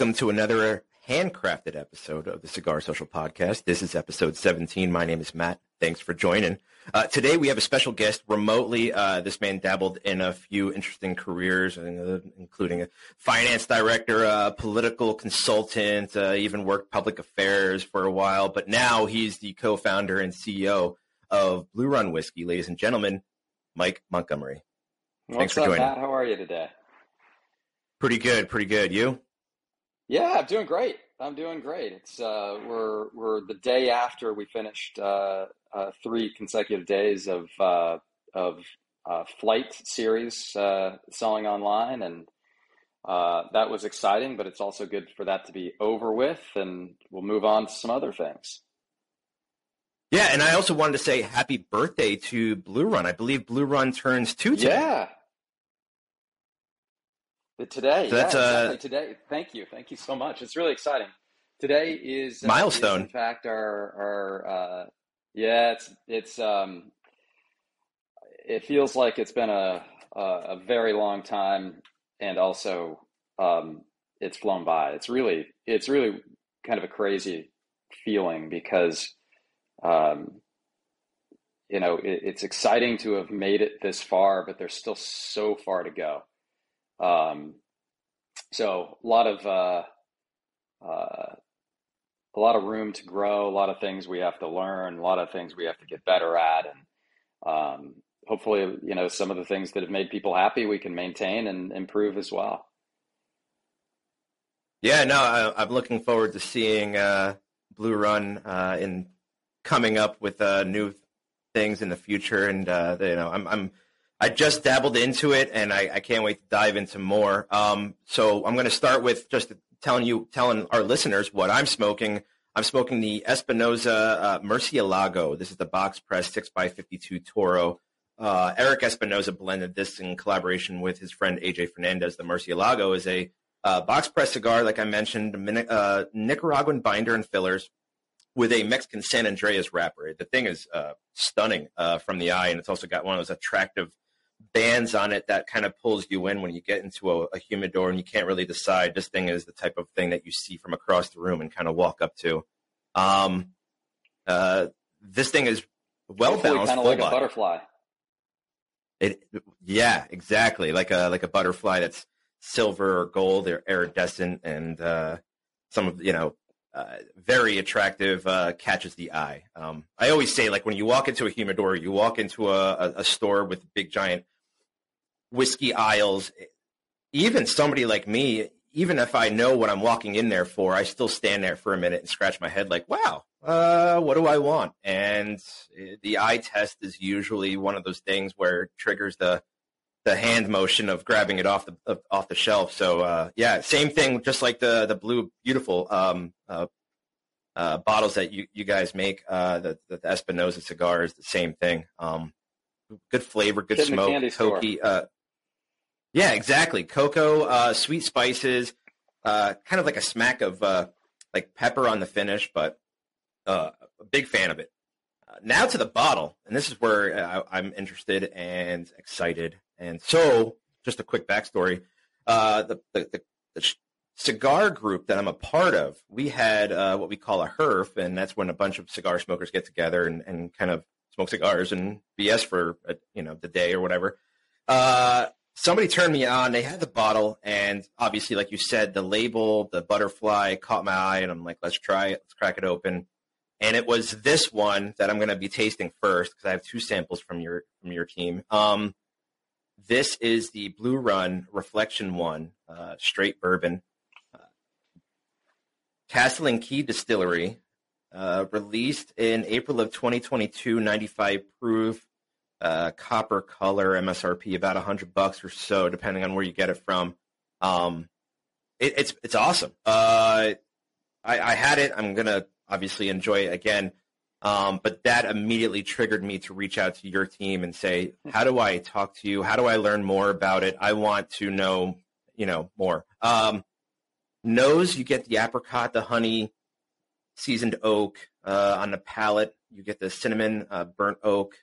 Welcome to another handcrafted episode of the Cigar Social Podcast. This is episode 17. My name is Matt. Thanks for joining. Uh, today we have a special guest remotely. Uh, this man dabbled in a few interesting careers, uh, including a finance director, a political consultant, uh, even worked public affairs for a while. But now he's the co-founder and CEO of Blue Run Whiskey. Ladies and gentlemen, Mike Montgomery. What's Thanks for up, joining. Matt? How are you today? Pretty good, pretty good. You? Yeah, I'm doing great. I'm doing great. It's uh, we're we're the day after we finished uh, uh, three consecutive days of uh, of uh, flight series uh, selling online, and uh, that was exciting. But it's also good for that to be over with, and we'll move on to some other things. Yeah, and I also wanted to say happy birthday to Blue Run. I believe Blue Run turns two today. Yeah. Today, So yeah, that's, uh, exactly. Today, thank you, thank you so much. It's really exciting. Today is uh, Milestone. is, in fact, our our uh, yeah, it's it's um, it feels like it's been a a, a very long time, and also um, it's flown by. It's really it's really kind of a crazy feeling because um, you know it, it's exciting to have made it this far, but there's still so far to go. Um, so a lot of uh, uh, a lot of room to grow, a lot of things we have to learn, a lot of things we have to get better at, and um, hopefully, you know, some of the things that have made people happy we can maintain and improve as well. Yeah, no, I, I'm looking forward to seeing uh, Blue Run uh, in coming up with uh, new things in the future, and uh, you know, I'm, I'm I just dabbled into it, and I, I can't wait to dive into more. Um, so I'm going to start with just telling you, telling our listeners what I'm smoking. I'm smoking the Espinosa uh, Murcielago. This is the box press 6x52 Toro. Uh, Eric Espinosa blended this in collaboration with his friend AJ Fernandez. The Murcielago is a uh, box press cigar, like I mentioned, uh, Nicaraguan binder and fillers with a Mexican San Andrés wrapper. The thing is uh, stunning uh, from the eye, and it's also got one of those attractive bands on it that kind of pulls you in when you get into a, a humidor and you can't really decide. This thing is the type of thing that you see from across the room and kind of walk up to. Um, uh, this thing is well Hopefully balanced, kind of like a butterfly. It, yeah, exactly. Like a like a butterfly that's silver or gold or iridescent, and uh, some of you know uh, very attractive. Uh, catches the eye. Um, I always say like when you walk into a humidor, you walk into a, a, a store with big giant whiskey aisles. Even somebody like me, even if I know what I'm walking in there for, I still stand there for a minute and scratch my head like, wow, uh, what do I want? And uh, the eye test is usually one of those things where it triggers the the hand motion of grabbing it off the of, off the shelf. So uh, yeah, same thing, just like the the blue beautiful um, uh, uh, bottles that you, you guys make. Uh, the, the Espinosa cigar is the same thing. Um, good flavor, good smoke, Uh, yeah, exactly. Cocoa, uh, sweet spices, uh, kind of like a smack of uh, like pepper on the finish, but uh, a big fan of it. Uh, now to the bottle, and this is where uh, I'm interested and excited. And so, just a quick backstory: the, the, the, the cigar group that I'm a part of, we had uh, what we call a herf, and that's when a bunch of cigar smokers get together and, and kind of smoke cigars and BS for you know the day or whatever. Uh, somebody turned me on. They had the bottle, and obviously, like you said, the label, the butterfly caught my eye, and I'm like, let's try it. Let's crack it open. And it was this one that I'm going to be tasting first because I have two samples from your from your team. Um, this is the Blue Run Reflection One, uh, straight bourbon. Uh, Castle and Key Distillery, uh, released in April of 2022, 95 proof, uh, copper color, MSRP about a 100 bucks or so, depending on where you get it from. Um, it, it's it's awesome. Uh, I, I had it. I'm gonna obviously enjoy it again. Um, but that immediately triggered me to reach out to your team and say, how do I talk to you? How do I learn more about it? I want to know, you know, more. Um, nose, you get the apricot, the honey, seasoned oak. Uh, on the palate, you get the cinnamon, uh, burnt oak,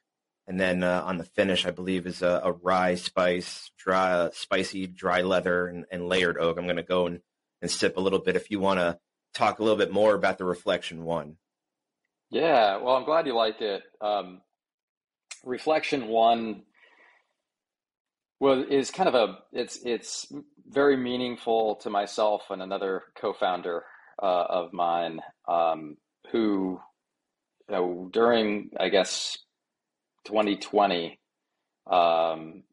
and then uh, on the finish, I believe is a, a rye spice, dry, spicy dry leather, and, and layered oak. I'm going to go and and sip a little bit if you want to talk a little bit more about the Reflection One. Yeah, well, I'm glad you like it. Um, Reflection One well is kind of a it's it's very meaningful to myself and another co-founder uh, of mine um, who you know during I guess 2020 um,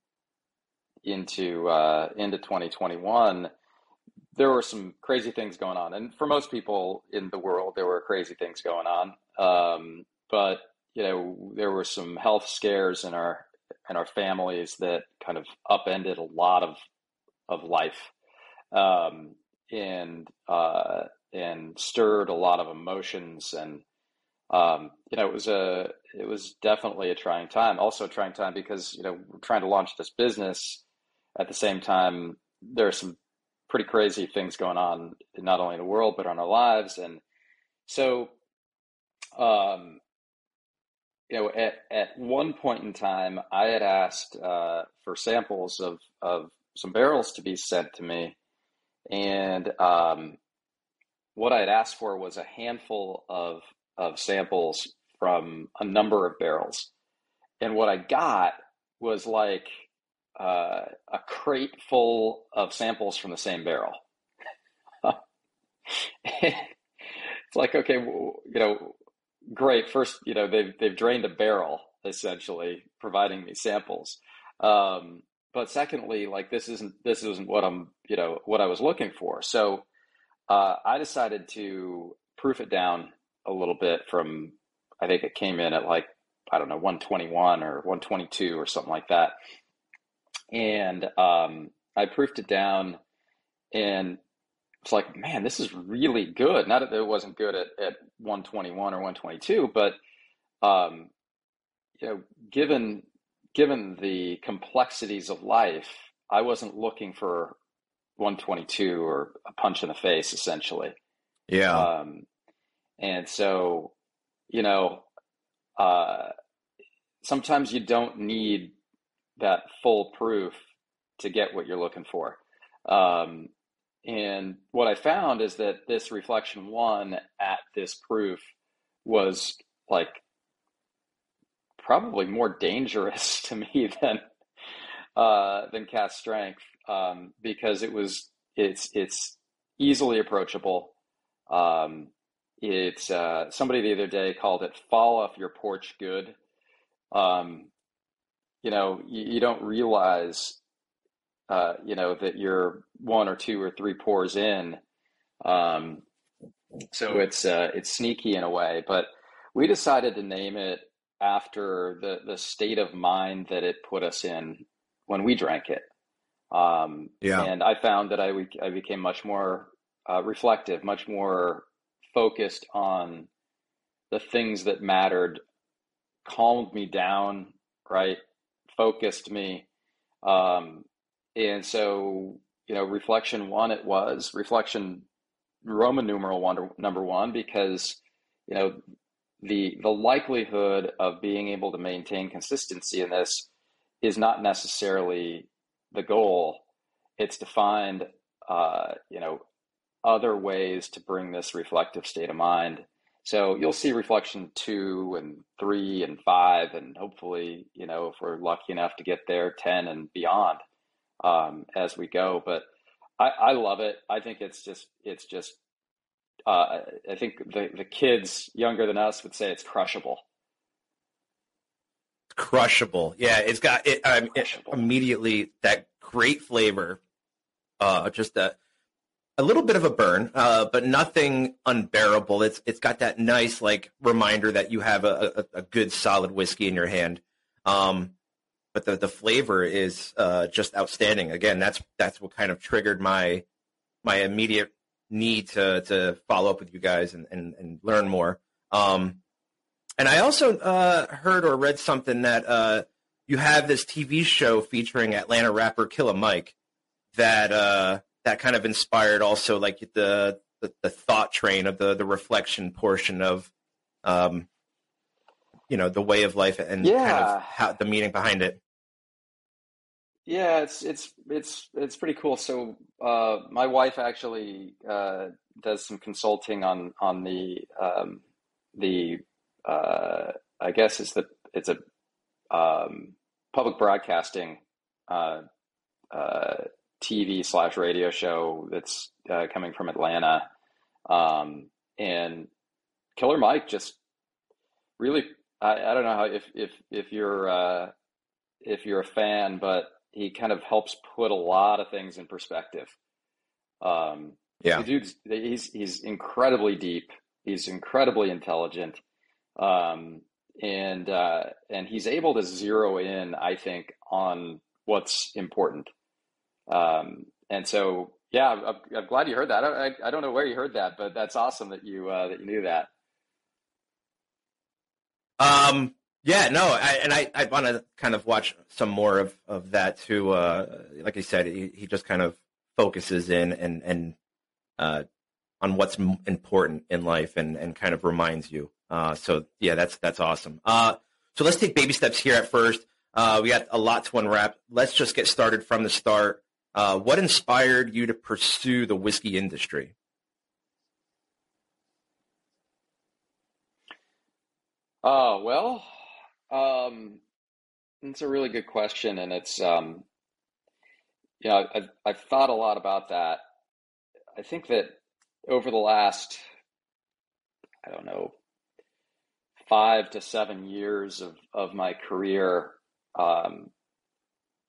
into uh, into 2021 there were some crazy things going on. And for most people in the world there were crazy things going on. Um, but you know there were some health scares in our in our families that kind of upended a lot of of life um, and uh, and stirred a lot of emotions and um, you know it was a it was definitely a trying time also a trying time because you know we're trying to launch this business at the same time there are some pretty crazy things going on not only in the world but on our lives and so um, you know, at, at one point in time, I had asked uh, for samples of, of some barrels to be sent to me. And um, what I had asked for was a handful of, of samples from a number of barrels. And what I got was like uh, a crate full of samples from the same barrel. it's like, okay, you know, great. First, you know, they've they've drained a barrel essentially, providing me samples. Um, but secondly, like this isn't this isn't what I'm you know what I was looking for. So uh, I decided to proof it down a little bit from I think it came in at like I don't know 121 or 122 or something like that, and um, I proofed it down and it's like, man, this is really good. Not that it wasn't good at, at 121 or 122, but um, you know, given given the complexities of life, I wasn't looking for 122 or a punch in the face, essentially. Yeah. Um, and so, you know, uh, sometimes you don't need that full proof to get what you're looking for. Um, and what I found is that this reflection one at this proof was like probably more dangerous to me than uh, than cask Strength um, because it was it's it's easily approachable. Um, it's uh, somebody the other day called it "fall off your porch good." Um, you know, you, you don't realize uh, you know, that you're one or two or three pours in. Um, so it's uh, it's sneaky in a way, but we decided to name it after the the state of mind that it put us in when we drank it. Um, yeah, and I found that I I became much more uh, reflective, much more focused on the things that mattered, calmed me down, right, focused me. Um, and so, you know, reflection one, it was reflection Roman numeral one, number one, because, you know, the, the likelihood of being able to maintain consistency in this is not necessarily the goal. It's to find, uh, you know, other ways to bring this reflective state of mind. So you'll see reflection two and three and five, and hopefully, you know, if we're lucky enough to get there, 10 and beyond um, as we go. But I, I love it. I think it's just it's just uh, I think the the kids younger than us would say it's crushable. Crushable, yeah. It's got it, um, it immediately that great flavor. Uh, just a a little bit of a burn, uh, but nothing unbearable. It's it's got that nice like reminder that you have a, a, a good solid whiskey in your hand. Um, but the the flavor is uh, just outstanding. Again, that's that's what kind of triggered my my immediate need to to follow up with you guys and and, and learn more. Um, and I also uh, heard or read something that uh, you have this TV show featuring Atlanta rapper Killer Mike that uh, that kind of inspired also like the the, the thought train of the the reflection portion of um, you know the way of life and yeah. kind of how the meaning behind it Yeah, it's it's it's it's pretty cool. So uh, my wife actually uh, does some consulting on on the um, the uh, I guess it's the it's a um, public broadcasting uh, uh, TV slash radio show that's uh, coming from Atlanta, um, and Killer Mike just really I, I don't know how if if if you're uh, if you're a fan, but he kind of helps put a lot of things in perspective. Um, Yeah. the dude's he's he's incredibly deep. He's incredibly intelligent, um, and uh, and he's able to zero in, I think, on what's important. Um, and so, yeah, I'm, I'm glad you heard that. I, I I don't know where you heard that, but that's awesome that you uh, that you knew that. Um, yeah, no, I, and I, I want to kind of watch some more of, of that too. Uh, like I said, he, he just kind of focuses in and, and, uh, on what's important in life and, and kind of reminds you. Uh, so yeah, that's, that's awesome. Uh, so let's take baby steps here at first. Uh, we got a lot to unwrap. Let's just get started from the start. Uh, what inspired you to pursue the whiskey industry? Oh, well, um, it's a really good question, and it's um, you know, I've I've thought a lot about that. I think that over the last, I don't know, five to seven years of of my career, um,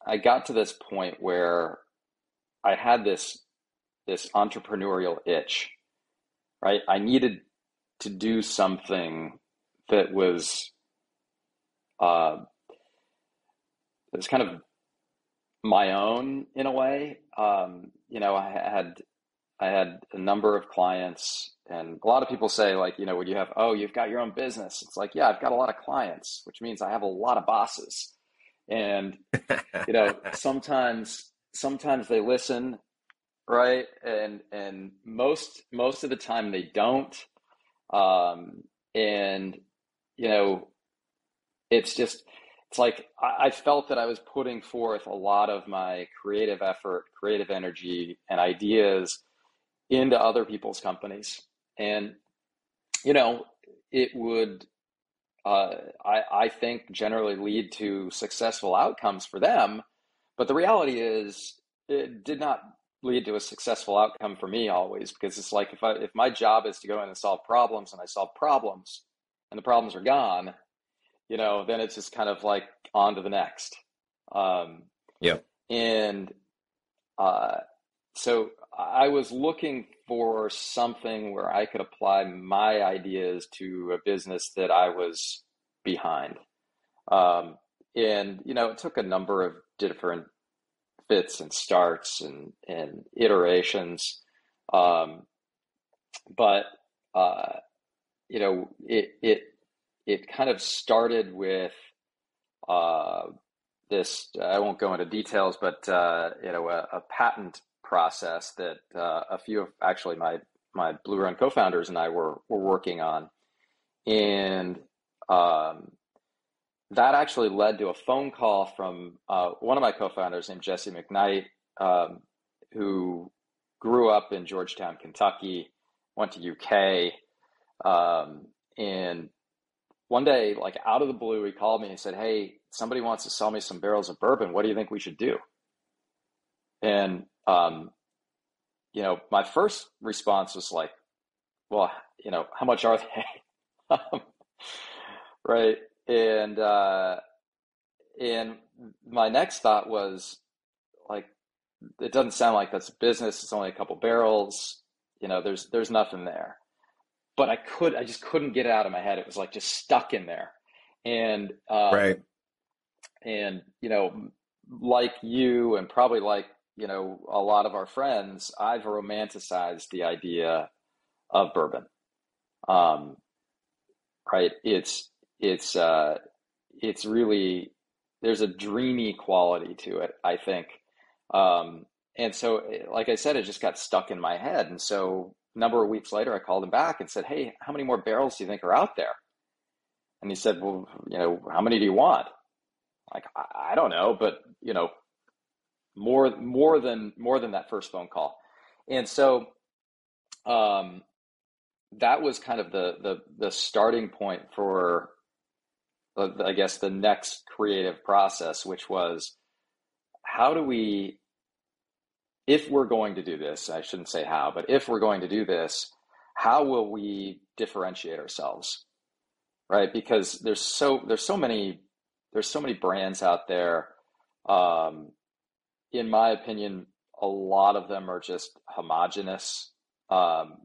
I got to this point where I had this this entrepreneurial itch, right? I needed to do something that was uh, it was kind of my own in a way. Um, you know, I had I had a number of clients, and a lot of people say like, you know, when you have oh, you've got your own business, it's like, yeah, I've got a lot of clients, which means I have a lot of bosses, and you know, sometimes sometimes they listen, right, and and most most of the time they don't, um, and you know, it's just it's like I, I felt that I was putting forth a lot of my creative effort, creative energy, and ideas into other people's companies, and you know, it would. Uh, I, I think generally lead to successful outcomes for them, but the reality is it did not lead to a successful outcome for me always because it's like if I if my job is to go in and solve problems and I solve problems and the problems are gone, you know, then it's just kind of like on to the next. Um, Yeah. and uh, so I was looking for something where I could apply my ideas to a business that I was behind. Um, and, you know, it took a number of different fits and starts and, and iterations. Um, but, uh, you know, it, it, it kind of started with, uh, this, I won't go into details, but, uh, you know, a, a patent process that, uh, a few of actually my, my Blue Run co-founders and I were, were working on. And, um, that actually led to a phone call from uh, one of my co-founders named Jesse McKnight, um, who grew up in Georgetown, Kentucky, went to UK, um, and one day, like out of the blue, he called me and said, "Hey, somebody wants to sell me some barrels of bourbon. What do you think we should do?" And um, you know, my first response was like, "Well, you know, how much are they?" right? And uh, and my next thought was like, it doesn't sound like that's a business. It's only a couple barrels. You know, there's there's nothing there. But I could, I just couldn't get it out of my head. It was like just stuck in there. And um, Right. and you know, like you, and probably like you know a lot of our friends, I've romanticized the idea of bourbon. Um, right? It's it's uh, it's really there's a dreamy quality to it, I think. Um, and so, like I said, it just got stuck in my head. And so, a number of weeks later, I called him back and said, "Hey, how many more barrels do you think are out there?" And he said, "Well, you know, how many do you want?" Like, I, I don't know, but you know, more more than more than that first phone call. And so um, that was kind of the the the starting point for I guess the next creative process, which was how do we if we're going to do this, I shouldn't say how, but if we're going to do this, how will we differentiate ourselves? Right? Because there's so there's so many there's so many brands out there. Um, in my opinion, a lot of them are just homogenous. Um,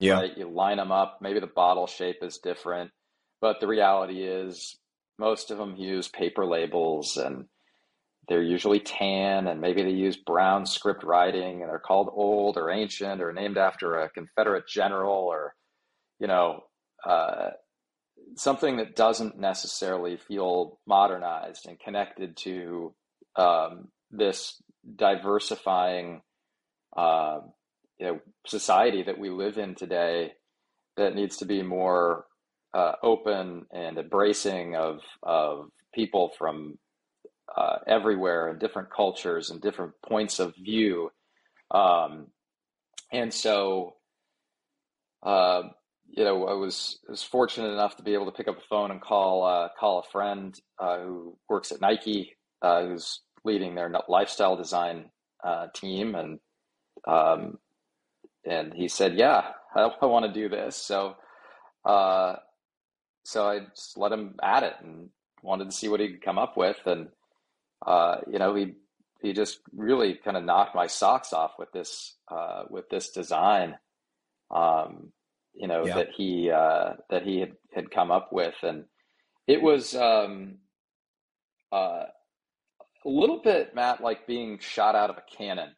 yeah, right? you line them up. Maybe the bottle shape is different, but the reality is most of them use paper labels and they're usually tan and maybe they use brown script writing and they're called old or ancient or named after a Confederate general or, you know, uh, something that doesn't necessarily feel modernized and connected to um, this diversifying, uh, you know, society that we live in today that needs to be more uh, open and embracing of of people from uh, everywhere and different cultures and different points of view. Um, and so, uh, you know, I was was fortunate enough to be able to pick up a phone and call uh, call a friend uh, who works at Nike, uh, who's leading their lifestyle design uh, team, and um, and he said, "Yeah, I, I want to do this." So, so I just let him at it and wanted to see what he could come up with, and uh, you know, he he just really kind of knocked my socks off with this uh, with this design. Um, you know yeah. that he uh, that he had, had come up with, and it was um, uh, a little bit Matt like being shot out of a cannon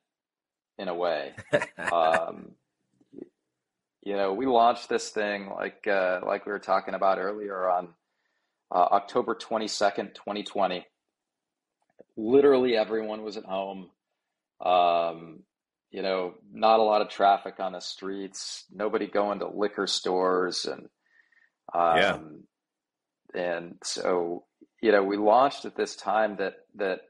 in a way. um, you know, we launched this thing like uh, like we were talking about earlier on uh, October twenty second, twenty twenty literally everyone was at home. Um, you know, not a lot of traffic on the streets, nobody going to liquor stores and um, yeah. and so you know, we launched at this time that that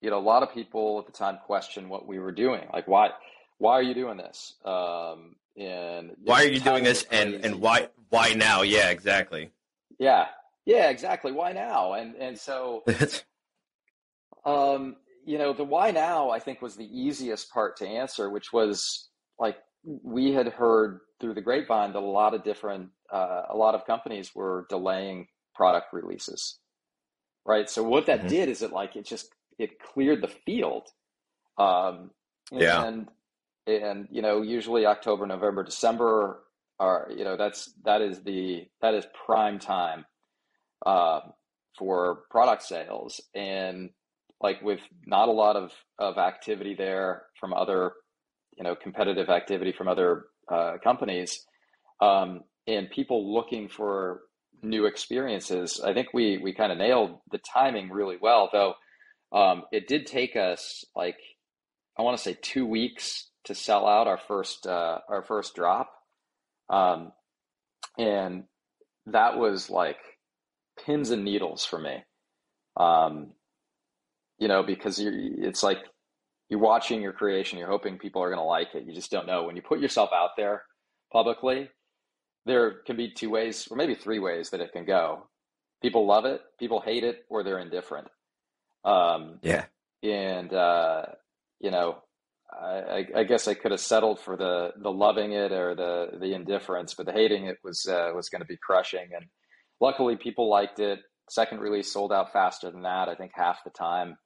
you know, a lot of people at the time questioned what we were doing. Like why why are you doing this? Um, and why are you doing this and and why why now? Yeah, exactly. Yeah. Yeah, exactly. Why now? And and so Um, you know, the why now I think was the easiest part to answer, which was like we had heard through the grapevine that a lot of different, uh, a lot of companies were delaying product releases, right? So what that mm-hmm. did is it like it just it cleared the field, um, yeah, and and you know usually October, November, December are you know that's that is the that is prime time uh, for product sales and like with not a lot of, of activity there from other, you know, competitive activity from other uh, companies, um, and people looking for new experiences. I think we we kind of nailed the timing really well, though. Um, it did take us like I want to say two weeks to sell out our first uh, our first drop, um, and that was like pins and needles for me. Um, you know, because it's like you're watching your creation, you're hoping people are going to like it. You just don't know. When you put yourself out there publicly, there can be two ways, or maybe three ways that it can go. People love it, people hate it, or they're indifferent. Um, yeah. And, uh, you know, I, I, guess I could have settled for the the loving it or the the indifference, but the hating it was uh, was going to be crushing. And luckily, people liked it. Second release sold out faster than that. I think half the time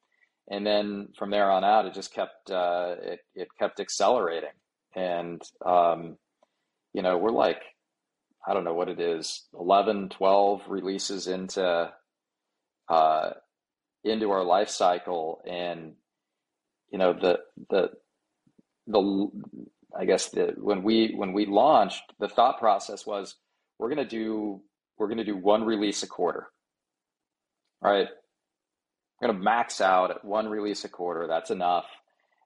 and then from there on out, it just kept uh, it it kept accelerating, and um, you know we're like I don't know what it is 11, 12 releases into uh, into our life cycle, and you know the the the I guess the when we when we launched, the thought process was we're gonna do we're gonna do one release a quarter. All right, We're to max out at one release a quarter. That's enough.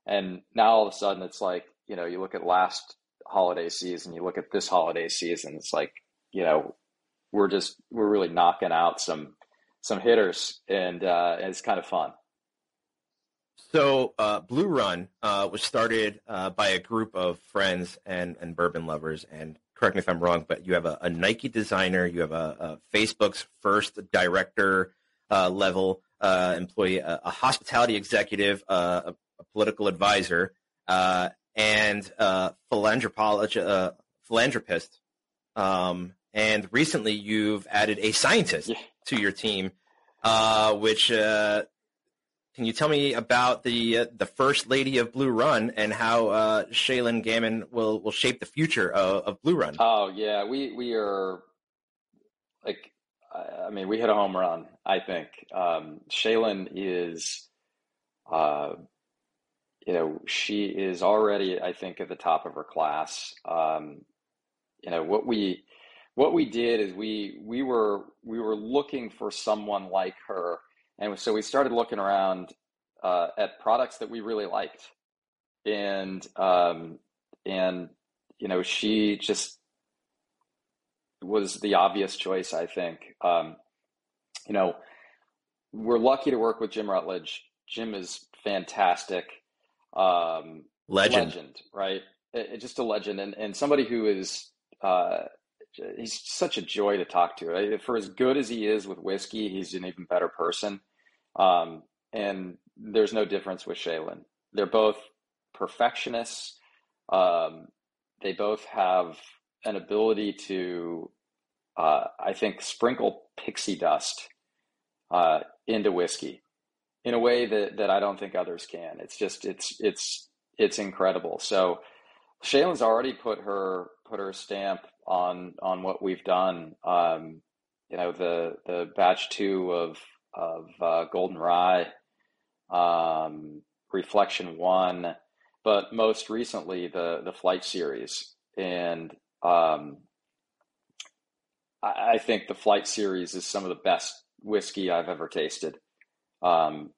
And now all of a sudden it's like, you know, you look at last holiday season, you look at this holiday season, it's like, you know, we're just, we're really knocking out some, some hitters and uh, it's kind of fun. So, uh, Blue Run uh, was started uh, by a group of friends and, and bourbon lovers. And correct me if I'm wrong, but you have a, a Nike designer, you have a, a Facebook's first director uh, level uh, employee, a, a, hospitality executive, uh, a, political advisor, and a philanthropist. Um, and recently, you've added a scientist yeah. to your team, which can you tell me about the uh, the first lady of Blue Run and how uh, Shaylyn Gammon will will shape the future of, of Blue Run? Oh yeah, we we are like I mean we hit a home run. I think um, Shaylyn is, uh, you know, she is already I think at the top of her class. Um, you know what we what we did is we we were we were looking for someone like her and so we started looking around uh, at products that we really liked, and um, and you know she just was the obvious choice. I think um, you know we're lucky to work with Jim Rutledge. Jim is fantastic, um, legend, legend, right? It, it, just a legend, and and somebody who is. Uh, he's such a joy to talk to. For as good as he is with whiskey, he's an even better person. Um, and there's no difference with Shaylyn. They're both perfectionists. Um, they both have an ability to, uh, I think, sprinkle pixie dust uh, into whiskey in a way that, that I don't think others can. It's just it's it's it's incredible. So Shaylyn's already put her put her stamp on on what we've done. Um, you know the the batch two of of uh, Golden Rye, um, Reflection One, but most recently the the Flight series, and um, I, I, think the Flight series is some of the best whiskey I've ever tasted, um,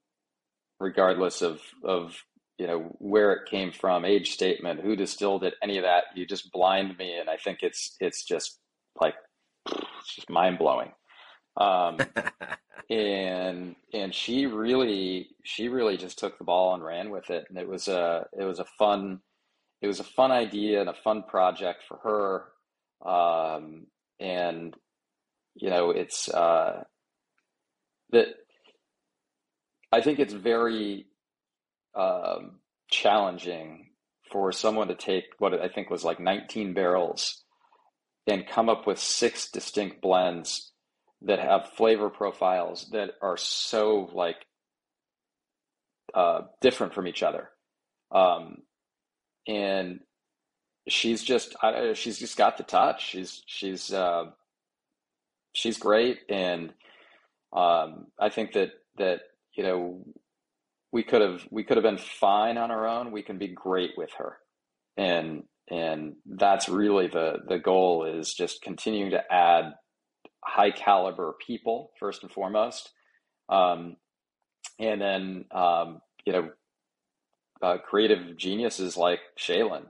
regardless of of you know where it came from, age statement, who distilled it, any of that. You just blind me, and I think it's it's just like it's just mind blowing. Um, and and she really she really just took the ball and ran with it, and it was a it was a fun it was a fun idea and a fun project for her. Um, and you know, it's uh, that I think it's very um, challenging for someone to take what I think was like 19 barrels and come up with six distinct blends that have flavor profiles that are so like uh, different from each other. Um, and she's just I, she's just got the touch. She's she's uh, she's great, and um, I think that that you know we could have we could have been fine on our own. We can be great with her, and and that's really the the goal is just continuing to add high caliber people first and foremost, um, and then um, you know uh, creative geniuses like Shaylyn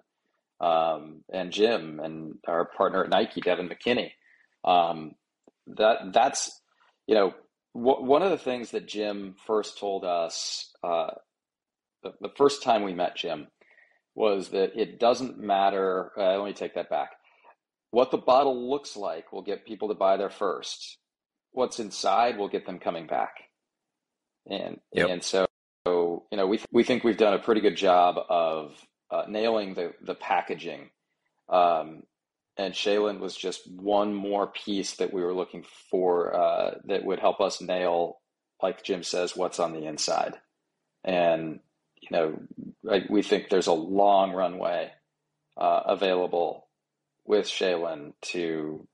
um, and Jim and our partner at Nike, Devin McKinney. Um, that that's you know w- one of the things that Jim first told us uh, the, the, first time we met Jim was that it doesn't matter. Uh, let me take that back. What the bottle looks like will get people to buy there first. What's inside will get them coming back. And yep. and so you know we th- we think we've done a pretty good job of uh, nailing the the packaging. Um, and Shaylyn was just one more piece that we were looking for uh, that would help us nail, like Jim says, what's on the inside. And you know, I, we think there's a long runway uh, available with Shaylyn to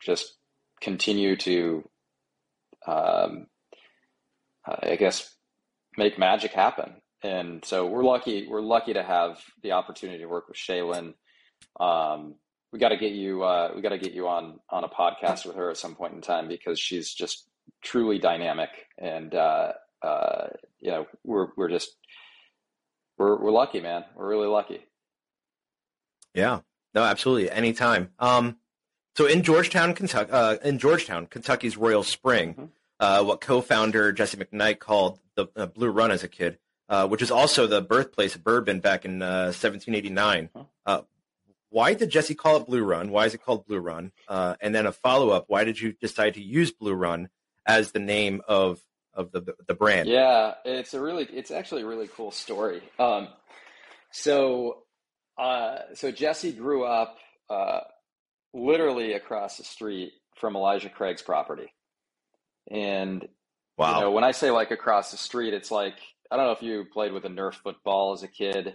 just continue to, um, I guess, make magic happen. And so we're lucky. We're lucky to have the opportunity to work with Shaylyn. Um, we got to get you. Uh, we got to get you on on a podcast with her at some point in time because she's just truly dynamic. And uh, uh, you know, we're we're just we're we're lucky, man. We're really lucky. Yeah, no, absolutely. Anytime. Um, so in Georgetown, Kentucky, uh, in Georgetown, Kentucky's Royal Spring, mm-hmm. uh, what co-founder Jesse McKnight called the uh, Blue Run as a kid, uh, which is also the birthplace of bourbon back in uh, 1789. Uh, why did Jesse call it Blue Run? Why is it called Blue Run? Uh, and then a follow up: Why did you decide to use Blue Run as the name of of the the brand? Yeah, it's a really, it's actually a really cool story. Um, so, uh, so Jesse grew up uh, literally across the street from Elijah Craig's property, and wow, you know, when I say like across the street, it's like I don't know if you played with a Nerf football as a kid,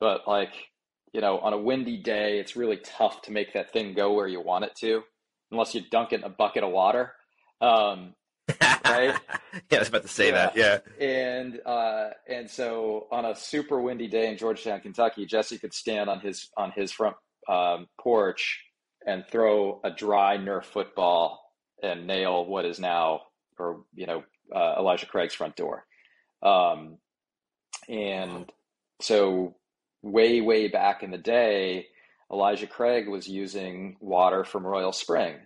but like you know, on a windy day, it's really tough to make that thing go where you want it to, unless you dunk it in a bucket of water. Um, right? yeah, I was about to say yeah. that. Yeah. And uh, and so on a super windy day in Georgetown, Kentucky, Jesse could stand on his on his front um, porch and throw a dry Nerf football and nail what is now, or you know, uh, Elijah Craig's front door. Um, and so way, way back in the day, Elijah Craig was using water from Royal Spring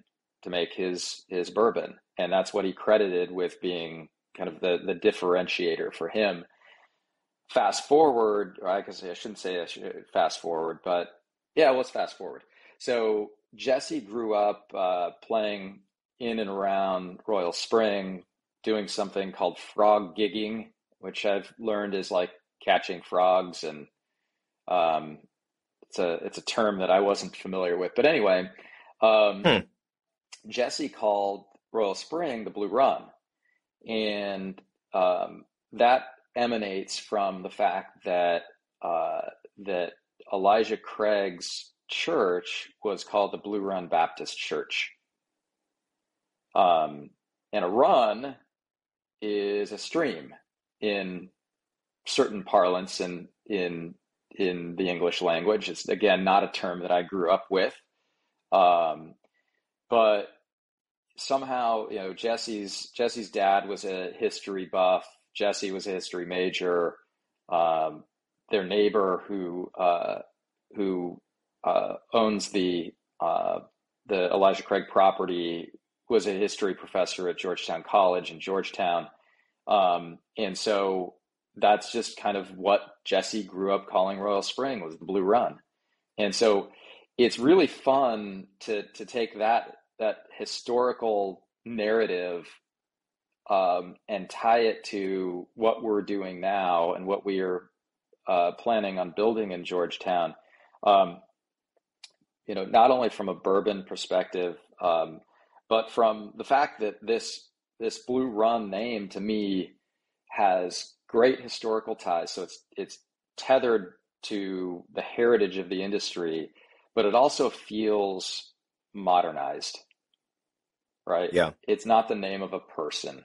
to make his his bourbon, and that's what he credited with being kind of the the differentiator for him. Fast forward, I guess I shouldn't say fast forward, but yeah, let's fast forward. So Jesse grew up uh, playing in and around Royal Spring, doing something called frog gigging, which I've learned is like catching frogs and um, it's a it's a term that I wasn't familiar with, but anyway, um, hmm. Jesse called Royal Spring the Blue Run, and um, that emanates from the fact that uh, that Elijah Craig's church was called the Blue Run Baptist Church. Um, and a run is a stream in certain parlance and in in the English language. It's again not a term that I grew up with, um, but somehow you know Jesse's Jesse's dad was a history buff. Jesse was a history major. Um, their neighbor who uh, who uh, owns the uh, the Elijah Craig property was a history professor at Georgetown College in Georgetown, um, and so that's just kind of what Jesse grew up calling Royal Spring was the Blue Run. And so it's really fun to to take that that historical narrative um, and tie it to what we're doing now and what we are uh, planning on building in Georgetown. Um, you know, not only from a bourbon perspective, um, but from the fact that this this Blue Run name to me has great historical ties. So it's it's tethered to the heritage of the industry, but it also feels modernized, right? Yeah, it's not the name of a person,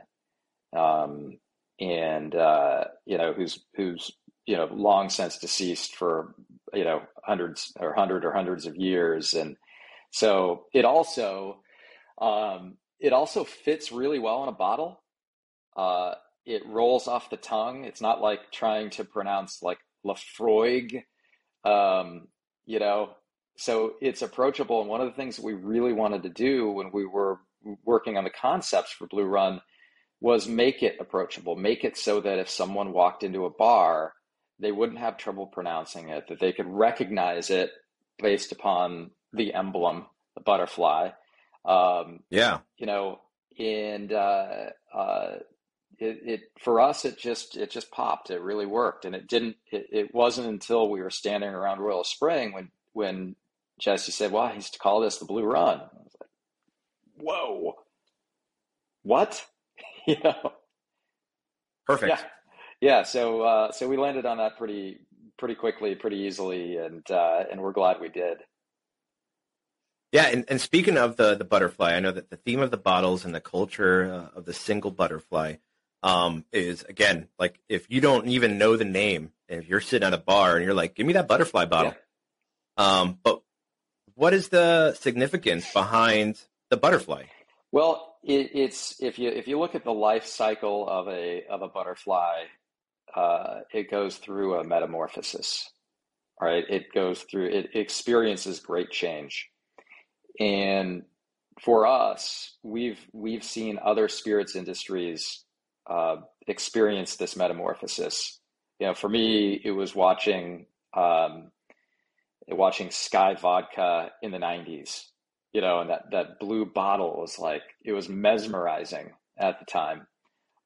um, and uh, you know who's who's you know long since deceased for you know hundreds or hundred or hundreds of years, and so it also um, it also fits really well in a bottle. Uh, it rolls off the tongue. It's not like trying to pronounce like Laphroaig, um, you know. So it's approachable. And one of the things that we really wanted to do when we were working on the concepts for Blue Run was make it approachable, make it so that if someone walked into a bar, they wouldn't have trouble pronouncing it, that they could recognize it based upon the emblem, the butterfly. Um, yeah, you know, and uh, uh, it, it for us it just it just popped. It really worked. And it didn't it, it wasn't until we were standing around royal spring when when jesse said well he's to call this the blue run. I was like whoa. What? You know? Perfect. Yeah. Yeah so uh, so we landed on that pretty pretty quickly pretty easily and uh, and we're glad we did. Yeah, and, and speaking of the the butterfly, I know that the theme of the bottles and the culture uh, of the single butterfly um, is again like if you don't even know the name and if you're sitting at a bar and you're like, give me that butterfly bottle. Yeah. Um, but what is the significance behind the butterfly? Well, it, it's if you if you look at the life cycle of a of a butterfly, uh, it goes through a metamorphosis. Right, it goes through it experiences great change, and for us, we've we've seen other spirits industries uh, experience this metamorphosis you know, for me, it was watching um, watching Skyy Vodka in the '90s. You know, and that that blue bottle was like it was mesmerizing at the time.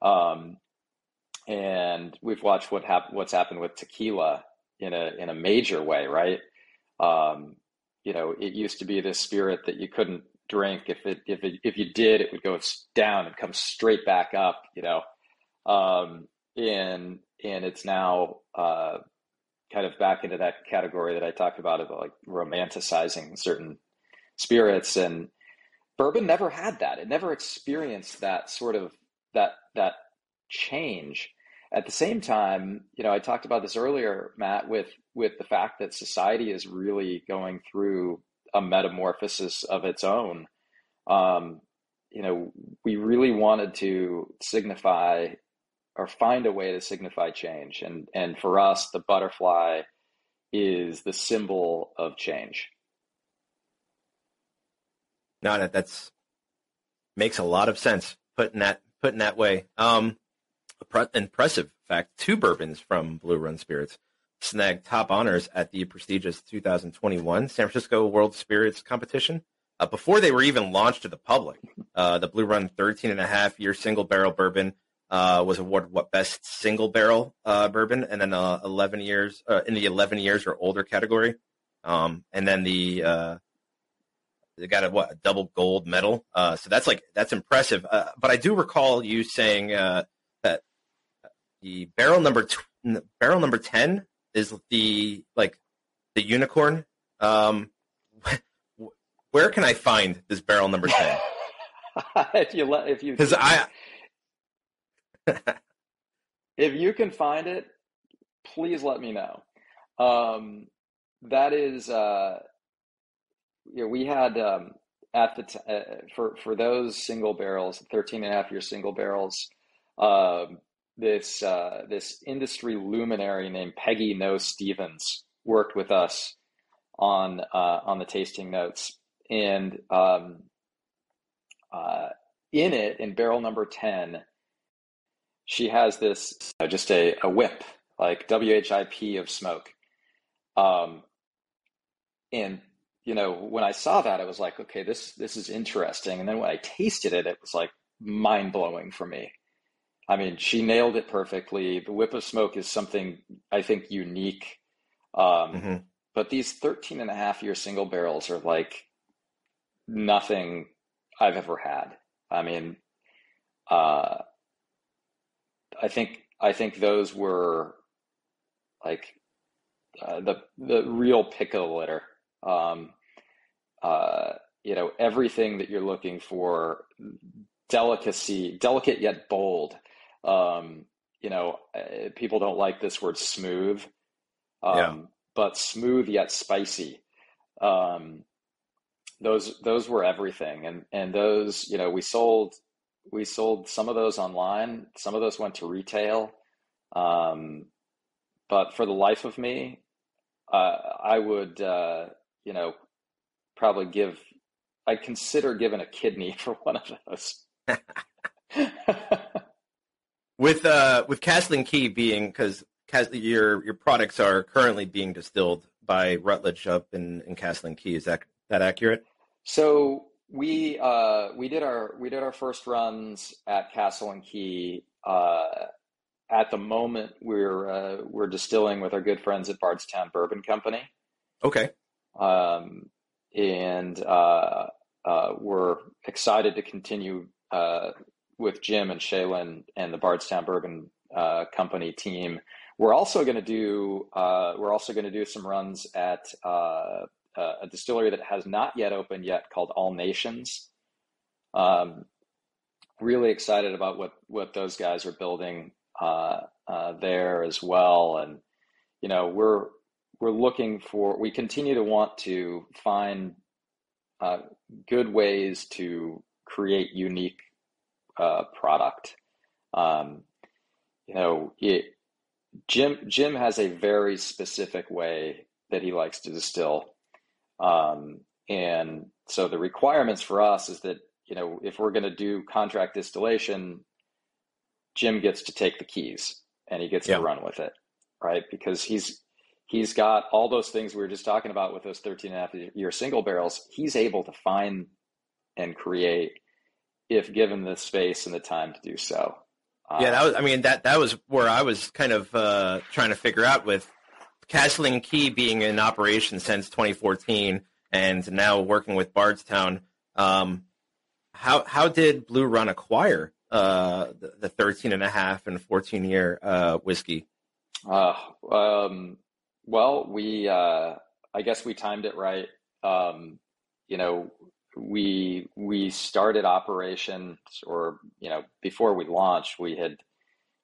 Um, and we've watched what hap- what's happened with tequila in a in a major way, right? Um, you know, it used to be this spirit that you couldn't drink. If it if it, if you did, it would go down and come straight back up. You know, um, and and it's now uh, kind of back into that category that I talked about of like romanticizing certain spirits and bourbon never had that. It never experienced that sort of that that change. At the same time, you know, I talked about this earlier, Matt, with with the fact that society is really going through a metamorphosis of its own. Um, you know, we really wanted to signify or find a way to signify change, and and for us, the butterfly is the symbol of change. No, that that's makes a lot of sense. Put in that put in that way. Um, impressive fact: two bourbons from Blue Run Spirits snagged top honors at the prestigious 2021 San Francisco World Spirits Competition. Uh, before they were even launched to the public, uh, the Blue Run 13 and a half year single barrel bourbon uh, was awarded what best single barrel uh, bourbon, and then uh, 11 years uh, in the 11 years or older category, um, and then the they got a what a double gold medal. so that's like that's impressive. but I do recall you saying that the barrel number t- barrel number 10 is the like the unicorn. Um, where can I find this barrel number ten? if you let, if you because I if you can find it, please let me know. Um, that is, uh, you know, we had um, at the t- uh, for for those single barrels, 13 and a half year single barrels. Um, this uh, this industry luminary named Peggy Noe Stevens worked with us on uh, on the tasting notes, and um, uh, in it, in barrel number ten, she has this uh, just a, a whip like WHIP of smoke, um, and you know when I saw that, I was like, okay, this this is interesting, and then when I tasted it, it was like mind blowing for me I mean, she nailed it perfectly. The whip of smoke is something I think unique. Um, mm-hmm. But these 13 and a half year single barrels are like nothing I've ever had. I mean, uh, I think I think those were like uh, the the real pick of the litter. Um, uh, you know, everything that you're looking for, delicacy, delicate yet bold, um, you know, uh, people don't like this word smooth, um, yeah. but smooth yet spicy. Um, those those were everything, and and those you know we sold we sold some of those online, some of those went to retail, um, but for the life of me, uh, I would uh, you know probably give I consider giving a kidney for one of those. with uh with Castle and Key being because your your products are currently being distilled by Rutledge up in in Castle and Key. Is that that accurate? So we uh we did our we did our first runs at Castle and Key. Uh, at the moment, we're uh, we're distilling with our good friends at Bardstown Bourbon Company. Okay. Um, and uh, uh, we're excited to continue uh, with Jim and Shaylyn and the Bardstown Bourbon uh, Company team. We're also going to do uh, we're also going to do some runs at uh, a distillery that has not yet opened yet called All Nations. Um, really excited about what what those guys are building there as well, and you know we're we're looking for we continue to want to find uh, good ways to create unique uh, product. Um, you know, it, Jim Jim has a very specific way that he likes to distill, um, and so the requirements for us is that you know if we're going to do contract distillation, Jim gets to take the keys and he gets yeah. to run with it. right? Because he's he's got all those things we were just talking about with those 13 and a half year single barrels. He's able to find and create if given the space and the time to do so. Yeah, that was. I mean, that that was where I was kind of uh, trying to figure out with Castle and Key being in operation since 2014 and now working with Bardstown. Um, how how did Blue Run acquire uh, the, the 13 and a half and 14 year uh, whiskey? Uh, um, well, we uh, I guess we timed it right. Um, you know, we we started operations or you know before we launched we had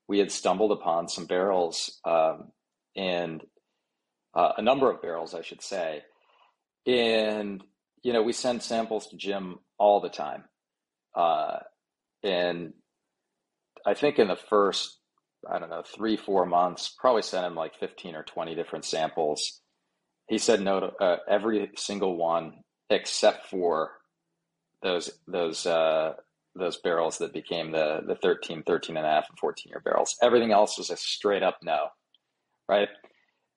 we had stumbled upon some barrels um, and uh, a number of barrels i should say and you know we send samples to jim all the time uh, and i think in the first i don't know three four months probably sent him like 15 or 20 different samples he said no to uh, every single one except for those those uh, those barrels that became the the 13, 13 and a half, and 14 year barrels. Everything else was a straight up no, right?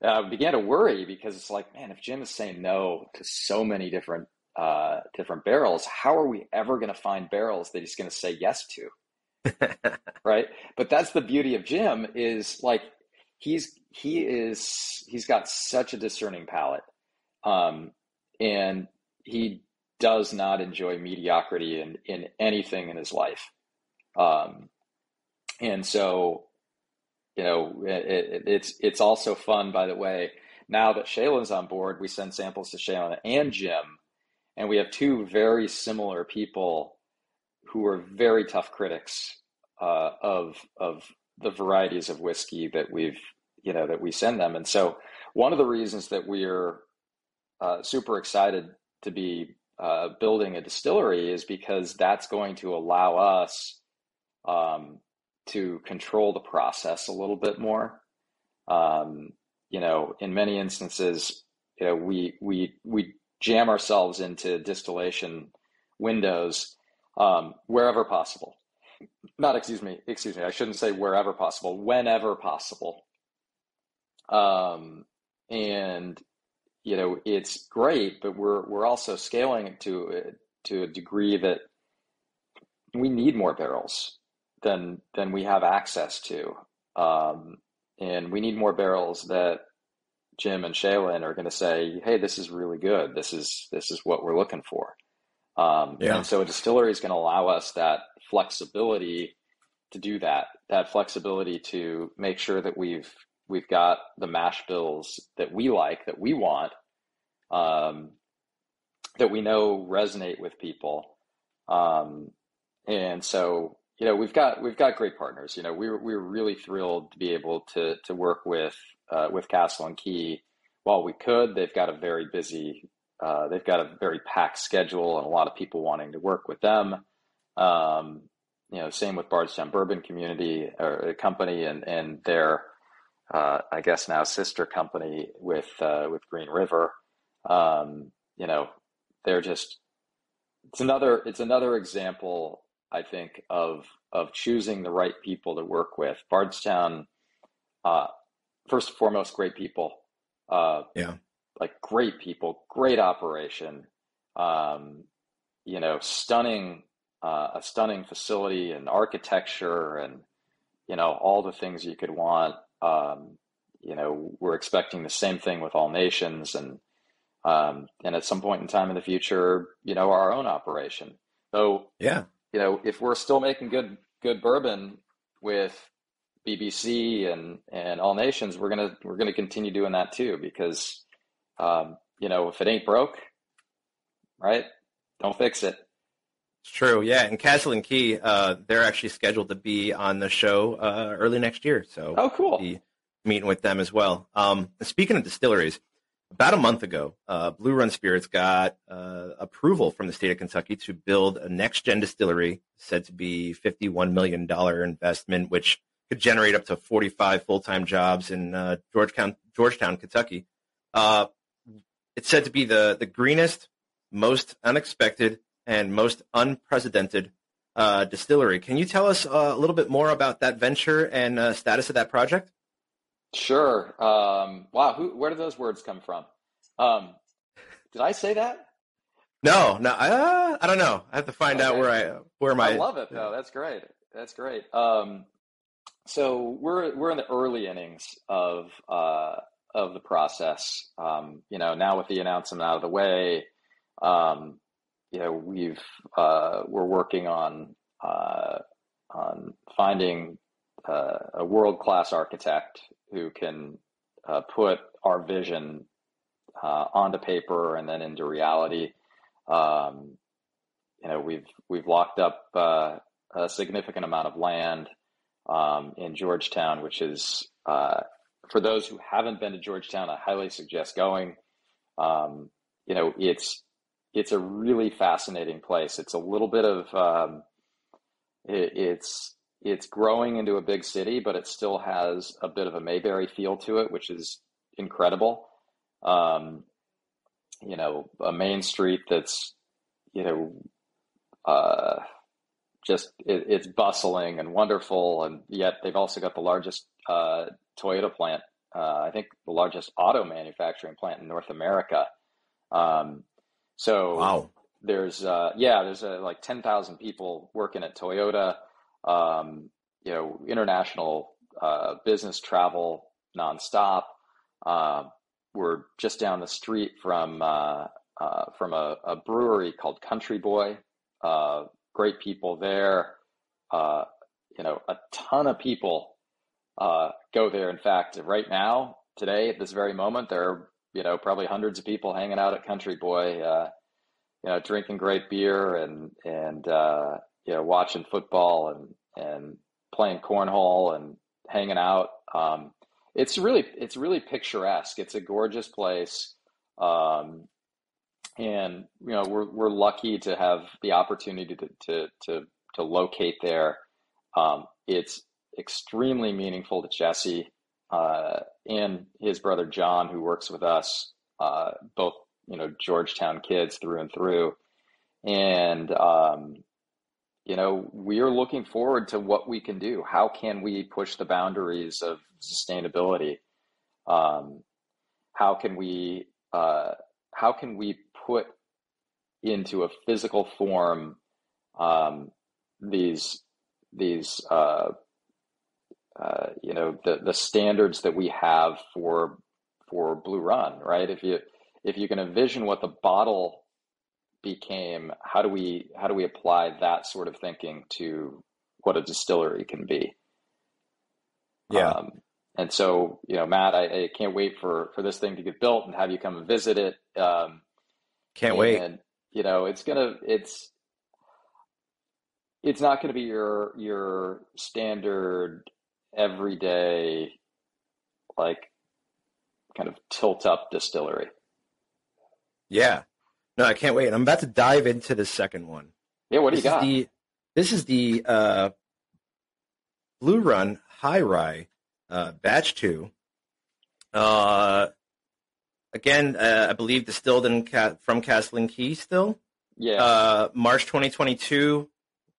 I uh, began to worry because it's like, man, if Jim is saying no to so many different uh, different barrels, how are we ever going to find barrels that he's going to say yes to? Right? But that's the beauty of Jim is like he's he is he's got such a discerning palate, um, and he does not enjoy mediocrity in, in anything in his life. Um, and so, you know, it, it, it's, it's also fun, by the way, now that Shaylyn's on board, we send samples to Shaylyn and Jim, and we have two very similar people who are very tough critics uh, of, of the varieties of whiskey that we've, you know, that we send them. And so one of the reasons that we're uh, super excited to be uh, building a distillery is because that's going to allow us um, to control the process a little bit more. Um, you know, in many instances, you know, we we we jam ourselves into distillation windows um, wherever possible. Not excuse me, excuse me. I shouldn't say wherever possible. Whenever possible. Um, and you know it's great, but we're we're also scaling it to to a degree that we need more barrels than than we have access to, um, and we need more barrels that Jim and Shaylyn are going to say, "Hey, this is really good. This is this is what we're looking for." Um, yeah. And so a distillery is going to allow us that flexibility to do that. That flexibility to make sure that we've we've got the mash bills that we like, that we want, um, that we know resonate with people. Um, and so, you know, we've got we've got great partners. You know, we were we were really thrilled to be able to to work with uh, with Castle and Key. While we could, they've got a very busy, uh, they've got a very packed schedule, and a lot of people wanting to work with them. Um, you know, same with Bardstown Bourbon Community or company, and and their uh, I guess now sister company with uh, with Green River. Um, you know, they're just it's another it's another example, I think, of of choosing the right people to work with. Bardstown, uh, first and foremost, great people. Uh, yeah, like great people, great operation. Um, you know, stunning, uh, a stunning facility and architecture, and you know all the things you could want. Um, you know, we're expecting the same thing with all nations, and um, and at some point in time in the future, you know, our own operation. So yeah, you know, if we're still making good good bourbon with BBC and and All Nations, we're gonna we're gonna continue doing that too because um, you know if it ain't broke, right? Don't fix it. It's true, yeah. And Castle and Key, uh, they're actually scheduled to be on the show uh, early next year. So oh, cool. We'll meeting with them as well. Um, speaking of distilleries, about a month ago, uh, Blue Run Spirits got uh, approval from the state of Kentucky to build a next gen distillery, said to be $51 million investment, which could generate up to 45 full time jobs in uh, Georgetown, Georgetown, Kentucky. Uh, it's said to be the, the greenest, most unexpected, and most unprecedented uh, distillery. Can you tell us uh, a little bit more about that venture and status of that project? Sure. Um, wow. Who, where did those words come from? Um, did I say that? No, no. Uh, I don't know. I have to find okay. out where I where my. I love it though. That's great. That's great. Um, so we're we're in the early innings of uh, of the process. Um, you know, now with the announcement out of the way, um, you know, we've uh, we're working on uh, on finding uh, a world class architect who can uh, put our vision uh, onto paper and then into reality. Um, you know, we've we've locked up uh, a significant amount of land um, in Georgetown, which is for those who haven't been to Georgetown, I highly suggest going. Um, you know, it's it's a really fascinating place. It's a little bit of um, it, it's it's growing into a big city, but it still has a bit of a Mayberry feel to it, which is incredible. Um, you know, a main street that's you know uh, just it, it's bustling and wonderful, and yet they've also got the largest uh, Toyota plant. Uh, I think the largest auto manufacturing plant in North America. Um, so wow. there's uh, yeah, there's uh, like ten thousand people working at Toyota. Um, you know, international uh, business travel nonstop. Uh, we're just down the street from uh, uh, from a, a, brewery called Country Boy. Great people there. you know, a ton of people go there. In fact, right now, today, at this very moment, there are you know probably hundreds of people hanging out at Country Boy. you know, drinking great beer and and you know watching football and and playing cornhole and hanging out. Um, it's really it's really picturesque. It's a gorgeous place, um, and you know we're we're lucky to have the opportunity to to to, to locate there. Um, it's extremely meaningful to Jesse uh, and his brother John, who works with us, uh, both you know Georgetown kids through and through, and um, you know, we are looking forward to what we can do. How can we push the boundaries of sustainability? Um, how can we uh, how can we put into a physical form um, these these uh, uh, you know the the standards that we have for for Blue Run, right? If you if you can envision what the bottle became how do we how do we apply that sort of thinking to what a distillery can be? Yeah. Um, and so you know matt I, I, can't wait for for this thing to get built and have you come and visit it. Um, can't and, wait you know it's gonna it's it's not going to be your your standard everyday like kind of tilt up distillery yeah no, I can't wait. I'm about to dive into the second one. Yeah, what do this you got? The, this is the uh, Blue Run High Rye uh, Batch 2. Uh, again, uh, I believe distilled in from Castle Key still. Yeah. Uh, March 2022.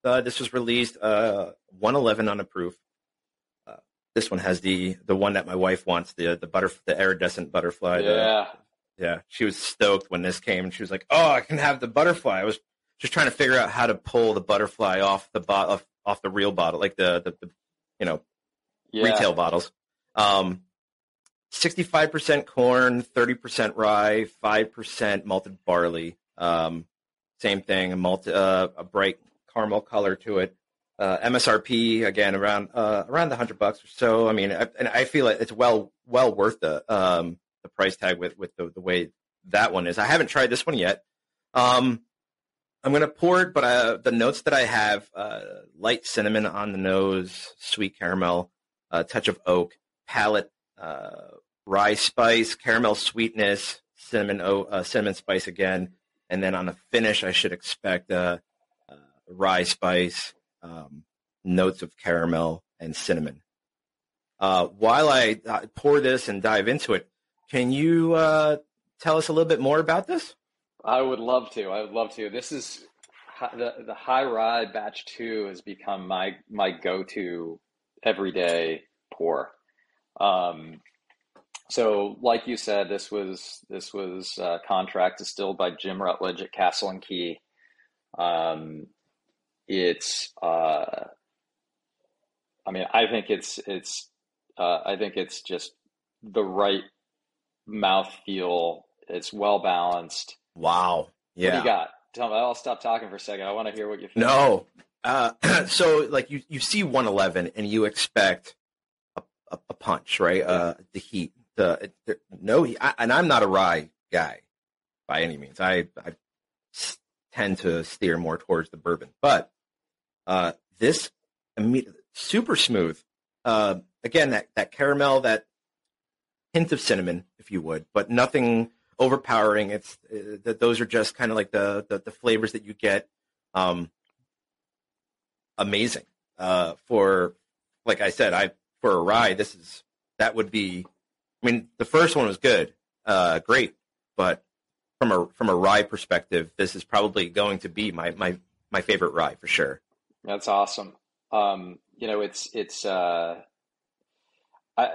Uh, this was released 111 on a proof. this one has the the one that my wife wants the the butter the iridescent butterfly. Yeah. The, yeah, she was stoked when this came. She was like, "Oh, I can have the butterfly." I was just trying to figure out how to pull the butterfly off the bot off, off the real bottle, like the the, the you know yeah. retail bottles. Um, 65% corn, 30% rye, 5% malted barley. Um, same thing, a, multi, uh, a bright caramel color to it. Uh, MSRP again around uh, around the hundred bucks or so. I mean, I, and I feel it's well well worth the um, the price tag with with the, the way that one is. I haven't tried this one yet. Um, I'm gonna pour it, but uh, the notes that I have: uh, light cinnamon on the nose, sweet caramel, a touch of oak, palate, uh, rye spice, caramel sweetness, cinnamon uh, cinnamon spice again, and then on the finish, I should expect uh, uh, rye spice, um, notes of caramel and cinnamon. while I pour this and dive into it, can you uh, tell us a little bit more about this? I would love to. I would love to. This is the the high rye batch two has become my my go to everyday pour. Um, so, like you said, this was this was a contract distilled by Jim Rutledge at Castle and Key. Um, it's, uh, I mean, I think it's it's, uh, I think it's just the right mouth feel. It's well balanced. Wow. Yeah. What do you got? Tell me. I'll stop talking for a second. I want to hear what you. Think. No. Uh, so, like you, you see 111 and you expect a, a, punch, right? Uh, the heat the, the no, I, and I'm not a rye guy by any means. I, I tend to steer more towards the bourbon, but uh, this super smooth. Uh, again, that that caramel, that hint of cinnamon, if you would, but nothing overpowering. It's uh, that those are just kind of like the, the, the flavors that you get. Um, amazing. Uh, for like I said, I for a rye, this is that would be I mean, the first one was good, uh, great, but from a from a rye perspective, this is probably going to be my my my favorite rye for sure. That's awesome. Um, you know, it's it's uh, I,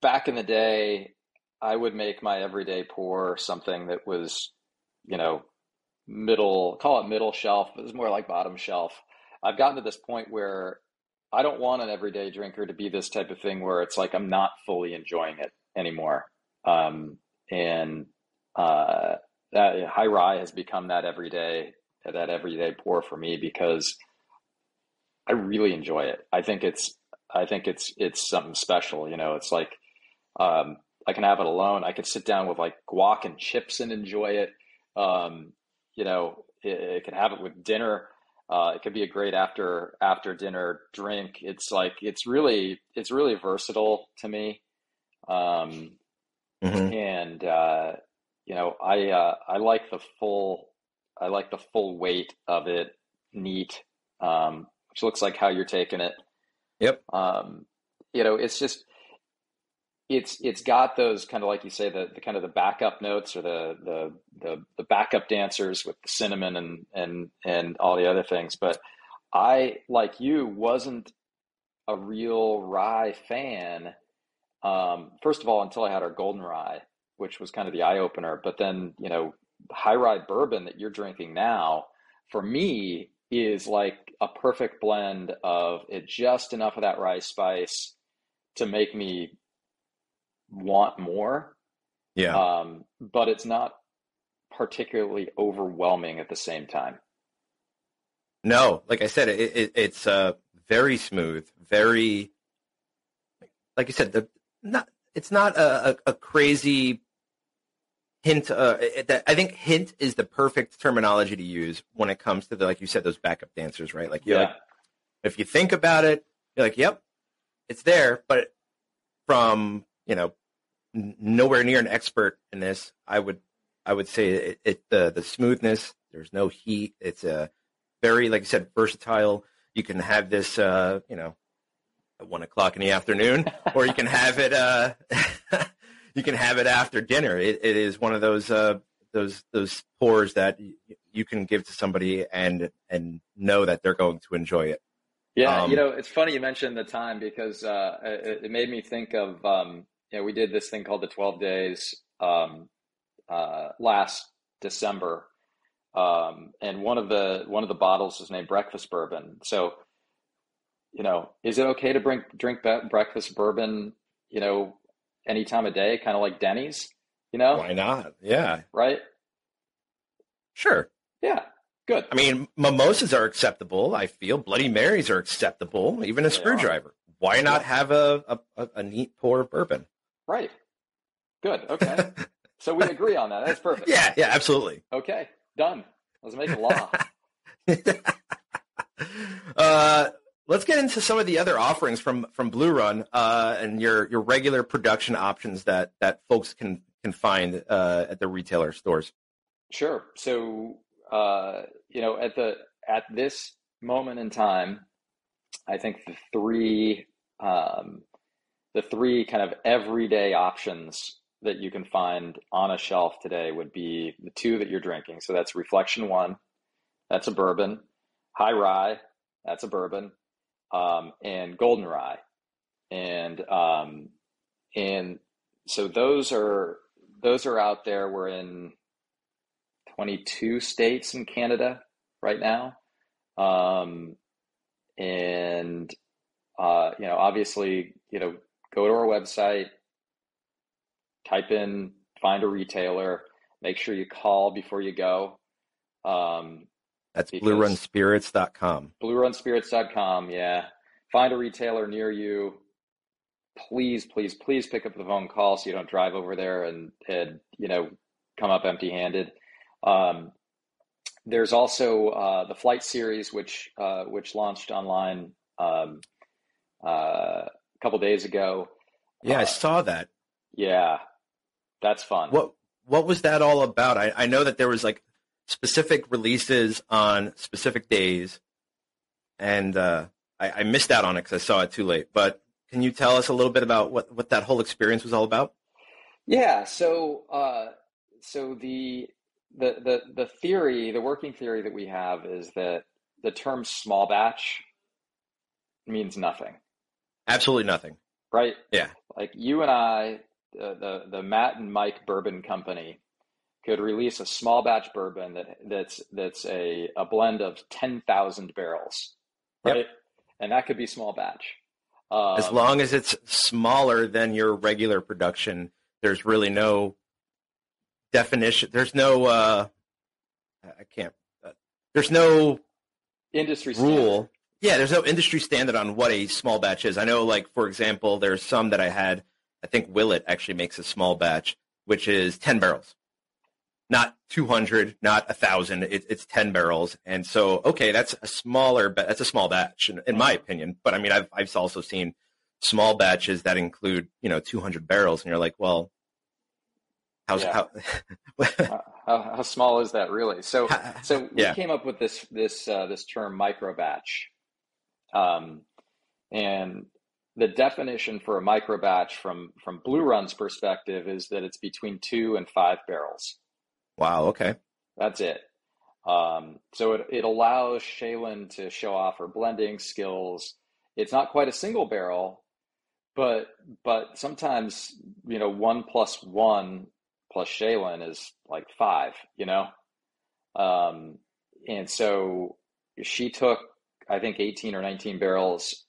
back in the day, I would make my everyday pour something that was, you know, middle call it middle shelf. But it was more like bottom shelf. I've gotten to this point where I don't want an everyday drinker to be this type of thing where it's like I'm not fully enjoying it anymore. Um, and uh, that high rye has become that everyday that everyday pour for me because I really enjoy it. I think it's I think it's it's something special. You know, it's like um, I can have it alone. I could sit down with like guac and chips and enjoy it. Um, you know, it, it can have it with dinner. Uh, it could be a great after after dinner drink. It's like it's really it's really versatile to me, um, mm-hmm. and uh, you know I uh, I like the full I like the full weight of it, neat, um, which looks like how you're taking it. Yep. Um, you know, it's just it's it's got those kind of like you say the, the kind of the backup notes or the, the the the backup dancers with the cinnamon and and and all the other things. But i like you wasn't a real rye fan um, first of all until i had our golden rye which was kind of the eye opener. But then you know high rye bourbon that you're drinking now for me is like a perfect blend of it just enough of that rye spice to make me want more. Yeah. Um, but it's not particularly overwhelming at the same time. No, like I said, it, it, it's uh, very smooth, very, like you said, the not. It's not a, a, a crazy hint. Uh, that I think hint is the perfect terminology to use when it comes to the, like you said, those backup dancers, right? Like, you're yeah. like, if you think about it, you're like, yep, it's there, but from you know nowhere near an expert in this. I would I would say it, it the the smoothness. There's no heat. It's a very like I said versatile. You can have this uh, you know at one o'clock in the afternoon, or you can have it uh, you can have it after dinner. It, it is one of those uh, those those pours that you can give to somebody and and know that they're going to enjoy it. Yeah, um, you know, it's funny you mentioned the time because uh, it, it, made me think of um, you know, we did this thing called the 12 days um, uh, last December. Um, and one of the one of the bottles was named breakfast bourbon. So, you know, is it okay to bring drink breakfast bourbon? You know, any time of day, kind of like Denny's. You know, why not? Yeah, right. Sure. Yeah. Good. I mean, mimosas are acceptable. I feel Bloody Marys are acceptable. Even a they screwdriver. Are. Why not have a, a, a neat pour of bourbon? Right. Good. Okay. so we agree on that. That's perfect. Yeah. Yeah. Absolutely. Okay. Done. Let's make a law. uh, let's get into some of the other offerings from from Blue Run uh, and your your regular production options that that folks can can find uh, at the retailer stores. Sure. So uh, you know, at the at this moment in time, I think the three um, the three kind of everyday options that you can find on a shelf today would be the two that you're drinking. So that's Reflection One, that's a bourbon, High Rye, that's a bourbon, um, and Golden Rye. And um, and so those are those are out there. We're in 22 states in Canada right now, um, and uh, you know, obviously, you know, go to our website, type in find a retailer, make sure you call before you go. Um, That's bluerunspirits.com. Bluerunspirits.com, yeah. Find a retailer near you. Please, please, please pick up the phone call so you don't drive over there and, and you know, come up empty handed. Um, there's also uh, the flight series, which uh, which launched online um, uh, couple days ago. Yeah, I Uh, saw that. yeah, that's fun. What what was that all about? I, I know that there was like specific releases on specific days, and uh, I, I missed out on it because I saw it too late. But can you tell us a little bit about what, what that whole experience was all about? Yeah, so uh, so the the the the theory, the working theory that we have is that the term small batch means nothing, Absolutely nothing. right? Yeah. Like you and I, the the, the Matt and Mike Bourbon Company could release a small batch bourbon that that's that's a, a blend of ten thousand barrels, Yep. right? And that could be small batch. Um, As long as it's smaller than your regular production, there's really no definition. There's no. Uh, I can't. Uh, there's no industry rule. standard. Yeah, there's no industry standard on what a small batch is. I know, like for example, there's some that I had. I think Willet actually makes a small batch, which is ten barrels, not two hundred, not a thousand. It, it's ten barrels, and so okay, that's a smaller, ba- that's a small batch, in, in my opinion. But I mean, I've I've also seen small batches that include you know two hundred barrels, and you're like, well, how's Yeah. how? How, how, how small is that really? So So we Yeah. came up with this this uh, this term micro batch, um, and the definition for a micro batch from from Blue Run's perspective is that it's between two and five barrels. wow, okay, That's it. Um, so it it allows Shaylyn to show off her blending skills. It's not quite a single barrel, but but sometimes you know one plus one plus Shaylyn is like five. You know. Um, and so she took, I think, 18 or 19 barrels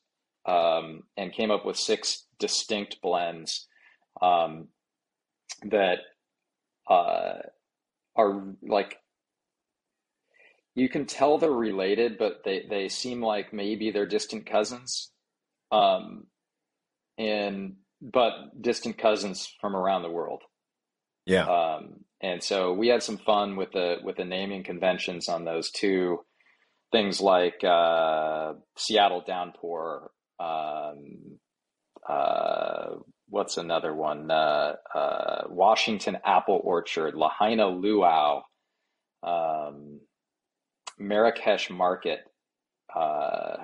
um, and came up with six distinct blends um, that uh, are like, you can tell they're related, but they, they seem like maybe they're distant cousins. Um, and, but distant cousins from around the world. yeah, Um, and so we had some fun with the with the naming conventions on those two things like uh, Seattle Downpour. Um, uh, what's another one? Uh, uh, Washington Apple Orchard, Lahaina Luau, um, Marrakesh Market. Uh,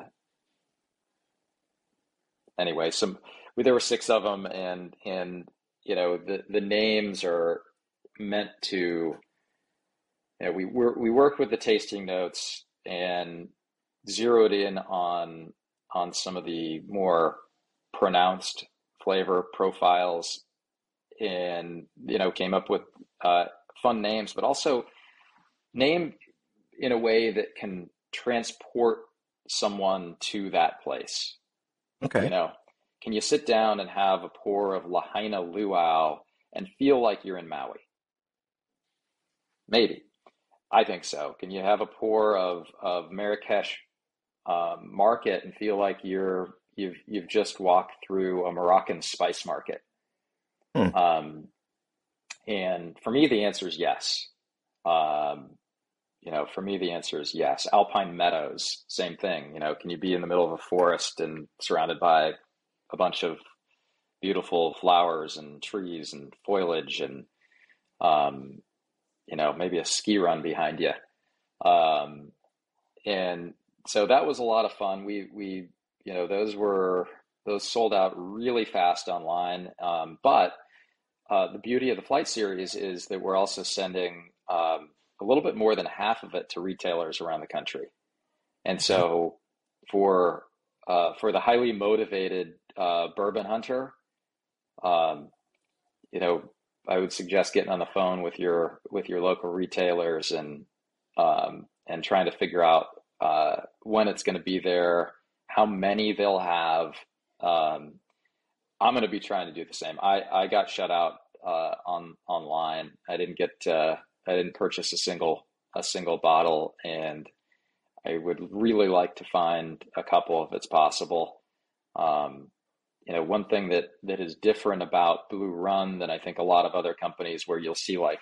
anyway, some there were six of them, and and you know the the names are meant to you know, we we worked with the tasting notes and zeroed in on on some of the more pronounced flavor profiles and you know came up with uh, fun names but also name in a way that can transport someone to that place okay, you know, can you sit down and have a pour of Lahaina Luau and feel like you're in Maui? Maybe. I think so. Can you have a pour of of Marrakesh um, market and feel like you're you've you've just walked through a Moroccan spice market? Hmm. Um, and for me, the answer is yes. Um, you know, for me, the answer is yes. Alpine meadows, same thing. You know, can you be in the middle of a forest and surrounded by a bunch of beautiful flowers and trees and foliage and, um, you know, maybe a ski run behind you. Um, and so that was a lot of fun. We, we, you know, those were, those sold out really fast online. Um, but uh, the beauty of the flight series is that we're also sending um, a little bit more than half of it to retailers around the country. And so for uh, for the highly motivated uh, bourbon hunter, um, you know, I would suggest getting on the phone with your with your local retailers and um, and trying to figure out uh, when it's going to be there, how many they'll have. Um, I'm going to be trying to do the same. I, I got shut out uh, on online. I didn't get uh, I didn't purchase a single a single bottle, and I would really like to find a couple if it's possible. Um, you know, one thing that that is different about Blue Run than I think a lot of other companies, where you'll see like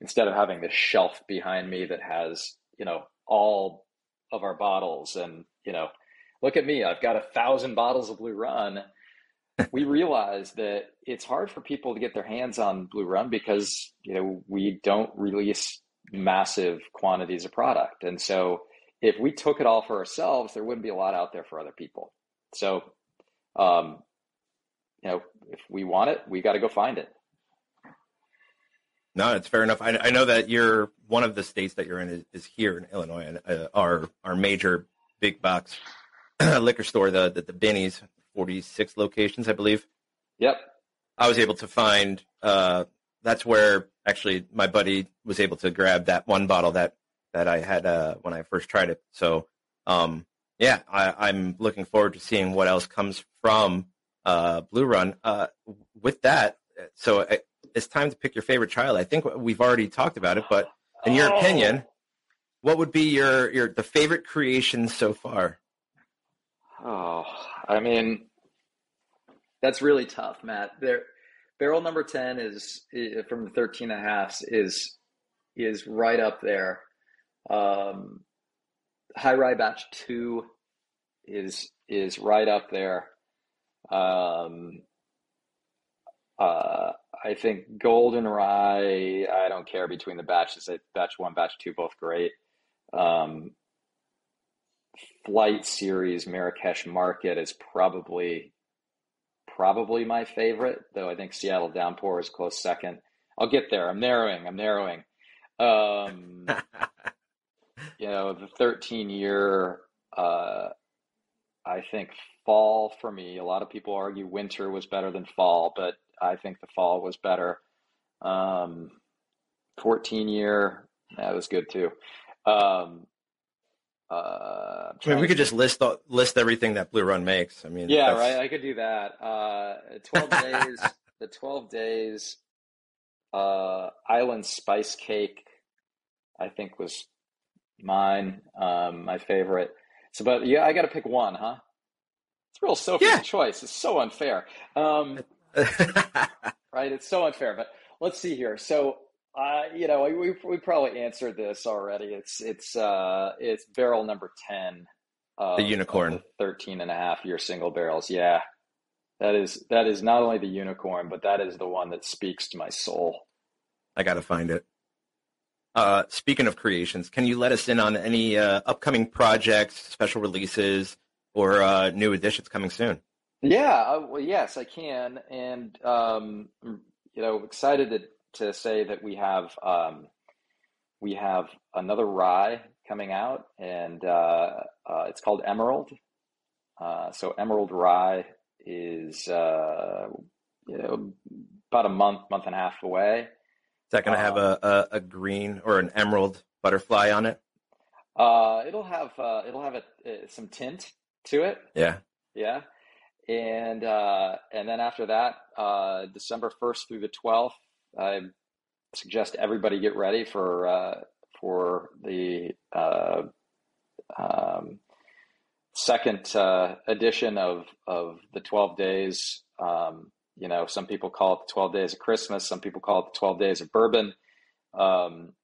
instead of having this shelf behind me that has you know all of our bottles, and you know, look at me, I've got a thousand bottles of Blue Run. we realize that it's hard for people to get their hands on Blue Run because you know we don't release massive quantities of product, and so if we took it all for ourselves, there wouldn't be a lot out there for other people. So um, you know, if we want it, we got to go find it. No, it's fair enough. I, I, know that you're one of the states that you're in is, is here in Illinois, and uh, our our major big box liquor store, the the, the Binny's, 46 locations, I believe. Yep. I was able to find. Uh, that's where actually my buddy was able to grab that one bottle that that I had uh, when I first tried it. So, um, yeah, I, I'm looking forward to seeing what else comes from uh, Blue Run. Uh, with that, so uh, it's time to pick your favorite child. I think we've already talked about it, but in your oh. opinion, what would be your your the favorite creation so far? Oh, I mean, that's really tough, Matt. There, barrel number ten is, is from the 13 and a half is is right up there. Um, high rye batch two is is right up there. Um, uh, I think Golden Rye, I don't care between the batches. Batch one, batch two, both great. Um, Flight Series Marrakesh Market is probably probably my favorite, though I think Seattle Downpour is close second. I'll get there. I'm narrowing. I'm narrowing. Um, you know, the 13 year, uh, I think fall for me. A lot of people argue winter was better than fall, but I think the fall was better. Um, 14 year, that was good too. Um, uh, I mean, we could just list list everything that Blue Run makes. I mean, yeah, right. I could do that. Uh, 12 days, the 12 days, uh, Island Spice Cake, I think was mine, um, my favorite. So, but yeah, I got to pick one, huh? It's real Sophie's yeah. choice. It's so unfair. Um, right? It's so unfair. But let's see here. So, uh, you know, we we probably answered this already. It's it's uh, it's barrel number ten. the unicorn. The 13 and a half year single barrels. Yeah. That is that is not only the unicorn, but that is the one that speaks to my soul. I got to find it. Uh, speaking of creations, can you let us in on any uh, upcoming projects, special releases, or uh, new editions coming soon? Yeah, uh, well, yes, I can, and um, you know, excited to, to say that we have um, we have another rye coming out, and uh, uh, it's called Emerald. Uh, so Emerald Rye is uh, you know about a month, month and a half away. Is that going to have um, a, a, a green or an emerald butterfly on it? Uh, it'll have uh, it'll have a, uh, some tint to it. Yeah. Yeah. And uh, and then after that, uh, December first through the twelfth, I suggest everybody get ready for uh, for the uh, um, second uh, edition of of the twelve days. Um, you know, some people call it the twelve days of Christmas. Some people call it the twelve days of bourbon. Um,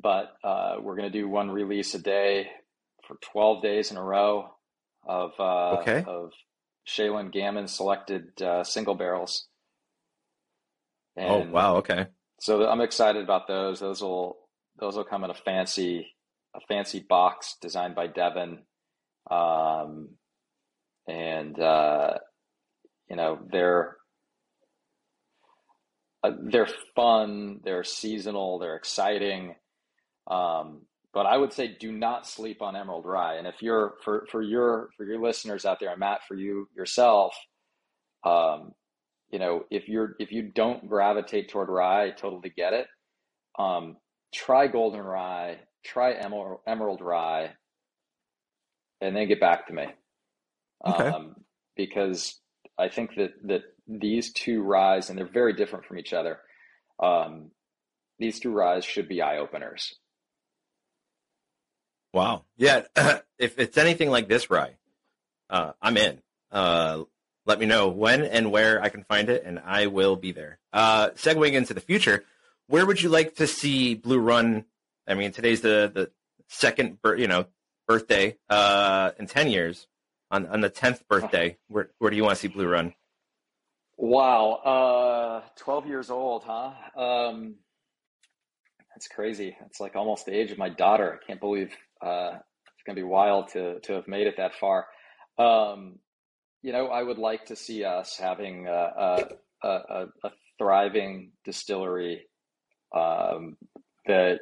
but uh, we're going to do one release a day for 12 days in a row of uh, okay. of Shaylyn Gammon selected uh, single barrels. Oh, and oh wow! Okay. So I'm excited about those. Those will those will come in a fancy a fancy box designed by Devin, um, and uh, you know they're uh, they're fun, they're seasonal, they're exciting. Um, but I would say do not sleep on Emerald Rye. And if you're for for your for your listeners out there, and Matt, for you yourself, um, you know, if you're if you don't gravitate toward rye, I totally get it. Um, try golden rye, try emerald, emerald rye, and then get back to me. Okay. Um, because I think that that these two ryes, and they're very different from each other. Um, these two ryes should be eye openers. Wow. Yeah. if it's anything like this rye, uh, I'm in. Uh, let me know when and where I can find it, and I will be there. Uh, segueing into the future, where would you like to see Blue Run? I mean, today's the the second, you know, birthday uh, in ten years. On on the tenth birthday, where where do you want to see Blue Run? Wow, uh, twelve years old, huh? Um, that's crazy. It's like almost the age of my daughter. I can't believe uh, it's gonna be wild to to have made it that far. Um, you know, I would like to see us having a, a, a, a thriving distillery um, that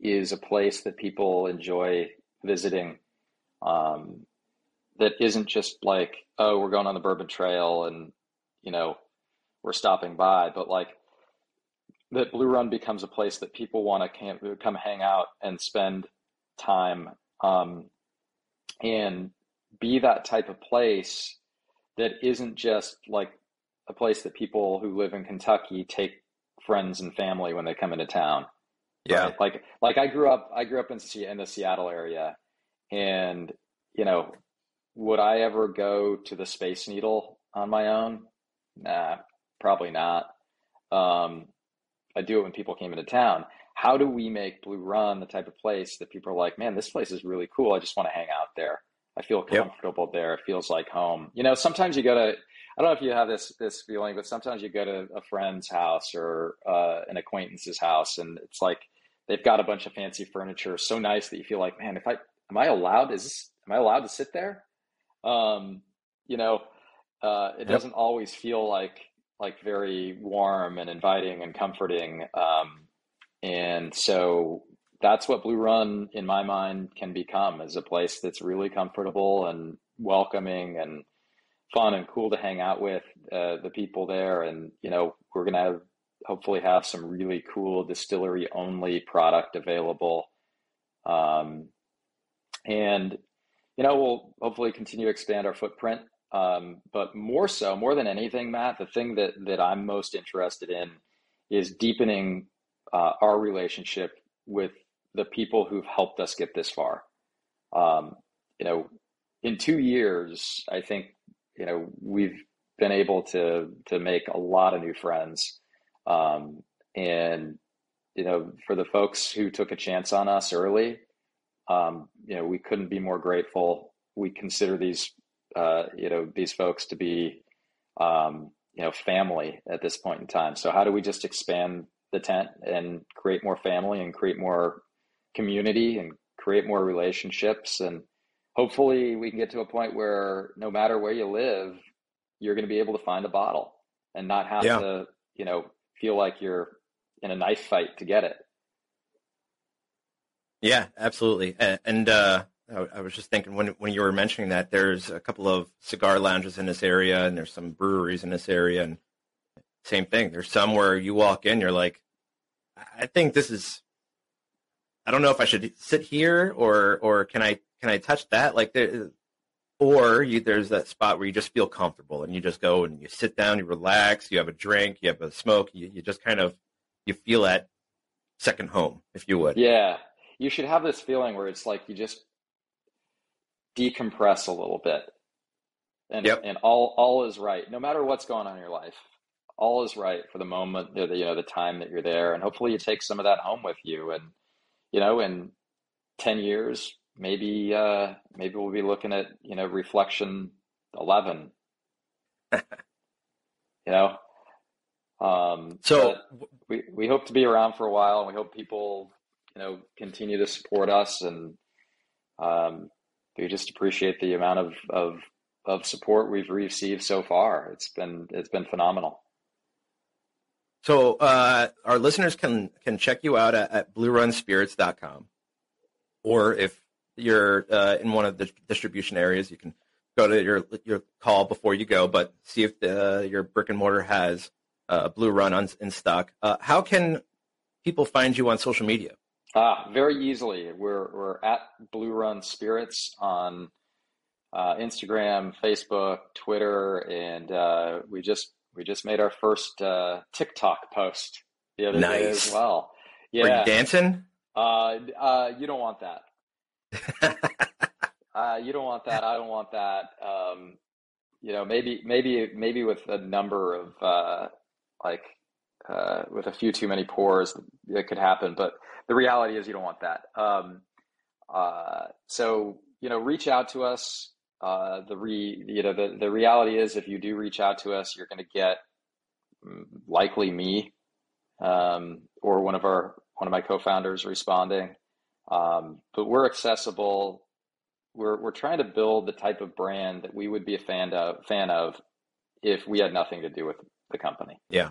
is a place that people enjoy visiting. Um, that isn't just like, oh, we're going on the Bourbon Trail and you know we're stopping by, but like that Blue Run becomes a place that people want to come hang out and spend time um, and be that type of place that isn't just like a place that people who live in Kentucky take friends and family when they come into town. Yeah. Right? Like like I grew up I grew up in in the Seattle area and you know would I ever go to the Space Needle on my own? Nah, probably not. Um, I do it when people came into town. How do we make Blue Run the type of place that people are like, man, this place is really cool. I just want to hang out there. I feel comfortable yep. there. It feels like home. You know, sometimes you go to I don't know if you have this this feeling, but sometimes you go to a friend's house or uh, an acquaintance's house, and it's like they've got a bunch of fancy furniture, so nice that you feel like, man, if I am I allowed? Is this, am I allowed to sit there? Um, you know, uh, it yep. doesn't always feel like like very warm and inviting and comforting. Um, and so that's what Blue Run, in my mind, can become is a place that's really comfortable and welcoming and fun and cool to hang out with uh, the people there. And, you know, we're going to have, hopefully have some really cool distillery only product available. Um, and, you know, we'll hopefully continue to expand our footprint. Um, but more so, more than anything, Matt, the thing that, that I'm most interested in is deepening uh, our relationship with the people who've helped us get this far. Um, you know, in two years, I think you know we've been able to to make a lot of new friends, um, and you know for the folks who took a chance on us early, um, you know we couldn't be more grateful. We consider these uh, you know these folks to be um, you know family at this point in time. So how do we just expand the tent and create more family and create more community and create more relationships. And hopefully we can get to a point where no matter where you live you're going to be able to find a bottle and not have yeah. to you know feel like you're in a knife fight to get it. Yeah absolutely. And uh, I was just thinking when when you were mentioning that there's a couple of cigar lounges in this area and there's some breweries in this area and same thing there's some where you walk in you're like i think this is I don't know if I should sit here or or can I can I touch that like there, or you, there's that spot where you just feel comfortable and you just go and you sit down, you relax, you have a drink, you have a smoke, you, you just kind of you feel at second home, if you would. Yeah, you should have this feeling where it's like you just decompress a little bit, and yep. and all all is right, no matter what's going on in your life. All is right for the moment, you know, the time that you're there, and hopefully you take some of that home with you. And you know, in 10 years, maybe, uh, maybe we'll be looking at, you know, reflection 11, you know? Um, so we, we hope to be around for a while and we hope people, you know, continue to support us and, um, we just appreciate the amount of, of, of support we've received so far. It's been, it's been phenomenal. So uh, our listeners can can check you out at, at bluerunspirits.com. Or if you're uh, in one of the distribution areas, you can go to your your call before you go, but see if the, your brick and mortar has a Blue Run on, in stock. Uh, how can people find you on social media? Ah, very easily. We're we're at Blue Run Spirits on uh, Instagram, Facebook, Twitter, and uh, we just we just made our first uh, TikTok post the other nice. day as well. Yeah, Were dancing? Uh, uh, you don't want that. uh, you don't want that. I don't want that. Um, you know, maybe maybe maybe with a number of uh, like uh, with a few too many pours, it could happen. But the reality is, you don't want that. Um, uh, so you know, reach out to us. Uh, the re you know the the reality is, if you do reach out to us, you're going to get mm, likely me um, or one of our one of my co-founders responding. Um, but we're accessible. We're we're trying to build the type of brand that we would be a fan of fan of if we had nothing to do with the company. Yeah.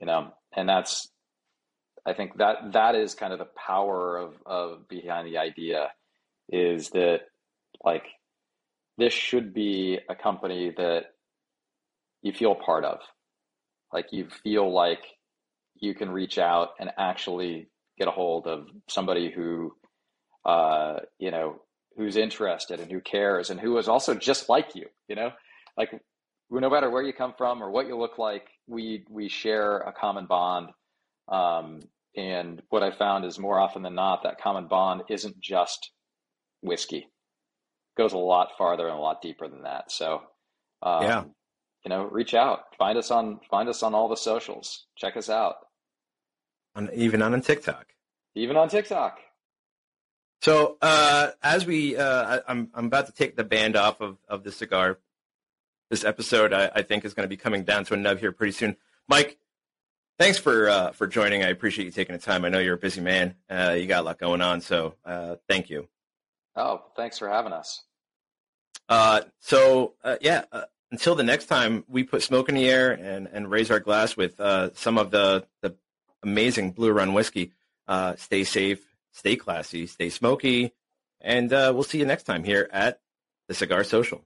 You know, and that's I think that that is kind of the power of of behind the idea is that like this should be a company that you feel part of. Like you feel like you can reach out and actually get a hold of somebody who uh, you know who's interested and who cares and who is also just like you you know like no matter where you come from or what you look like we we share a common bond um, and what i found is more often than not that common bond isn't just whiskey goes a lot farther and a lot deeper than that so um, yeah you know reach out find us on find us on all the socials check us out on even on tiktok even on tiktok so uh, as we, uh, I, am I'm about to take the band off of, of the cigar. This episode, I, I think, is going to be coming down to a nub here pretty soon. Mike, thanks for uh, for joining. I appreciate you taking the time. I know you're a busy man. Uh, you got a lot going on, so uh, thank you. Oh, thanks for having us. Uh, so yeah, until the next time, we put smoke in the air and, and raise our glass with some of the the amazing Blue Run whiskey. stay safe stay classy, stay smoky, and uh, we'll see you next time here at the Cigar Social.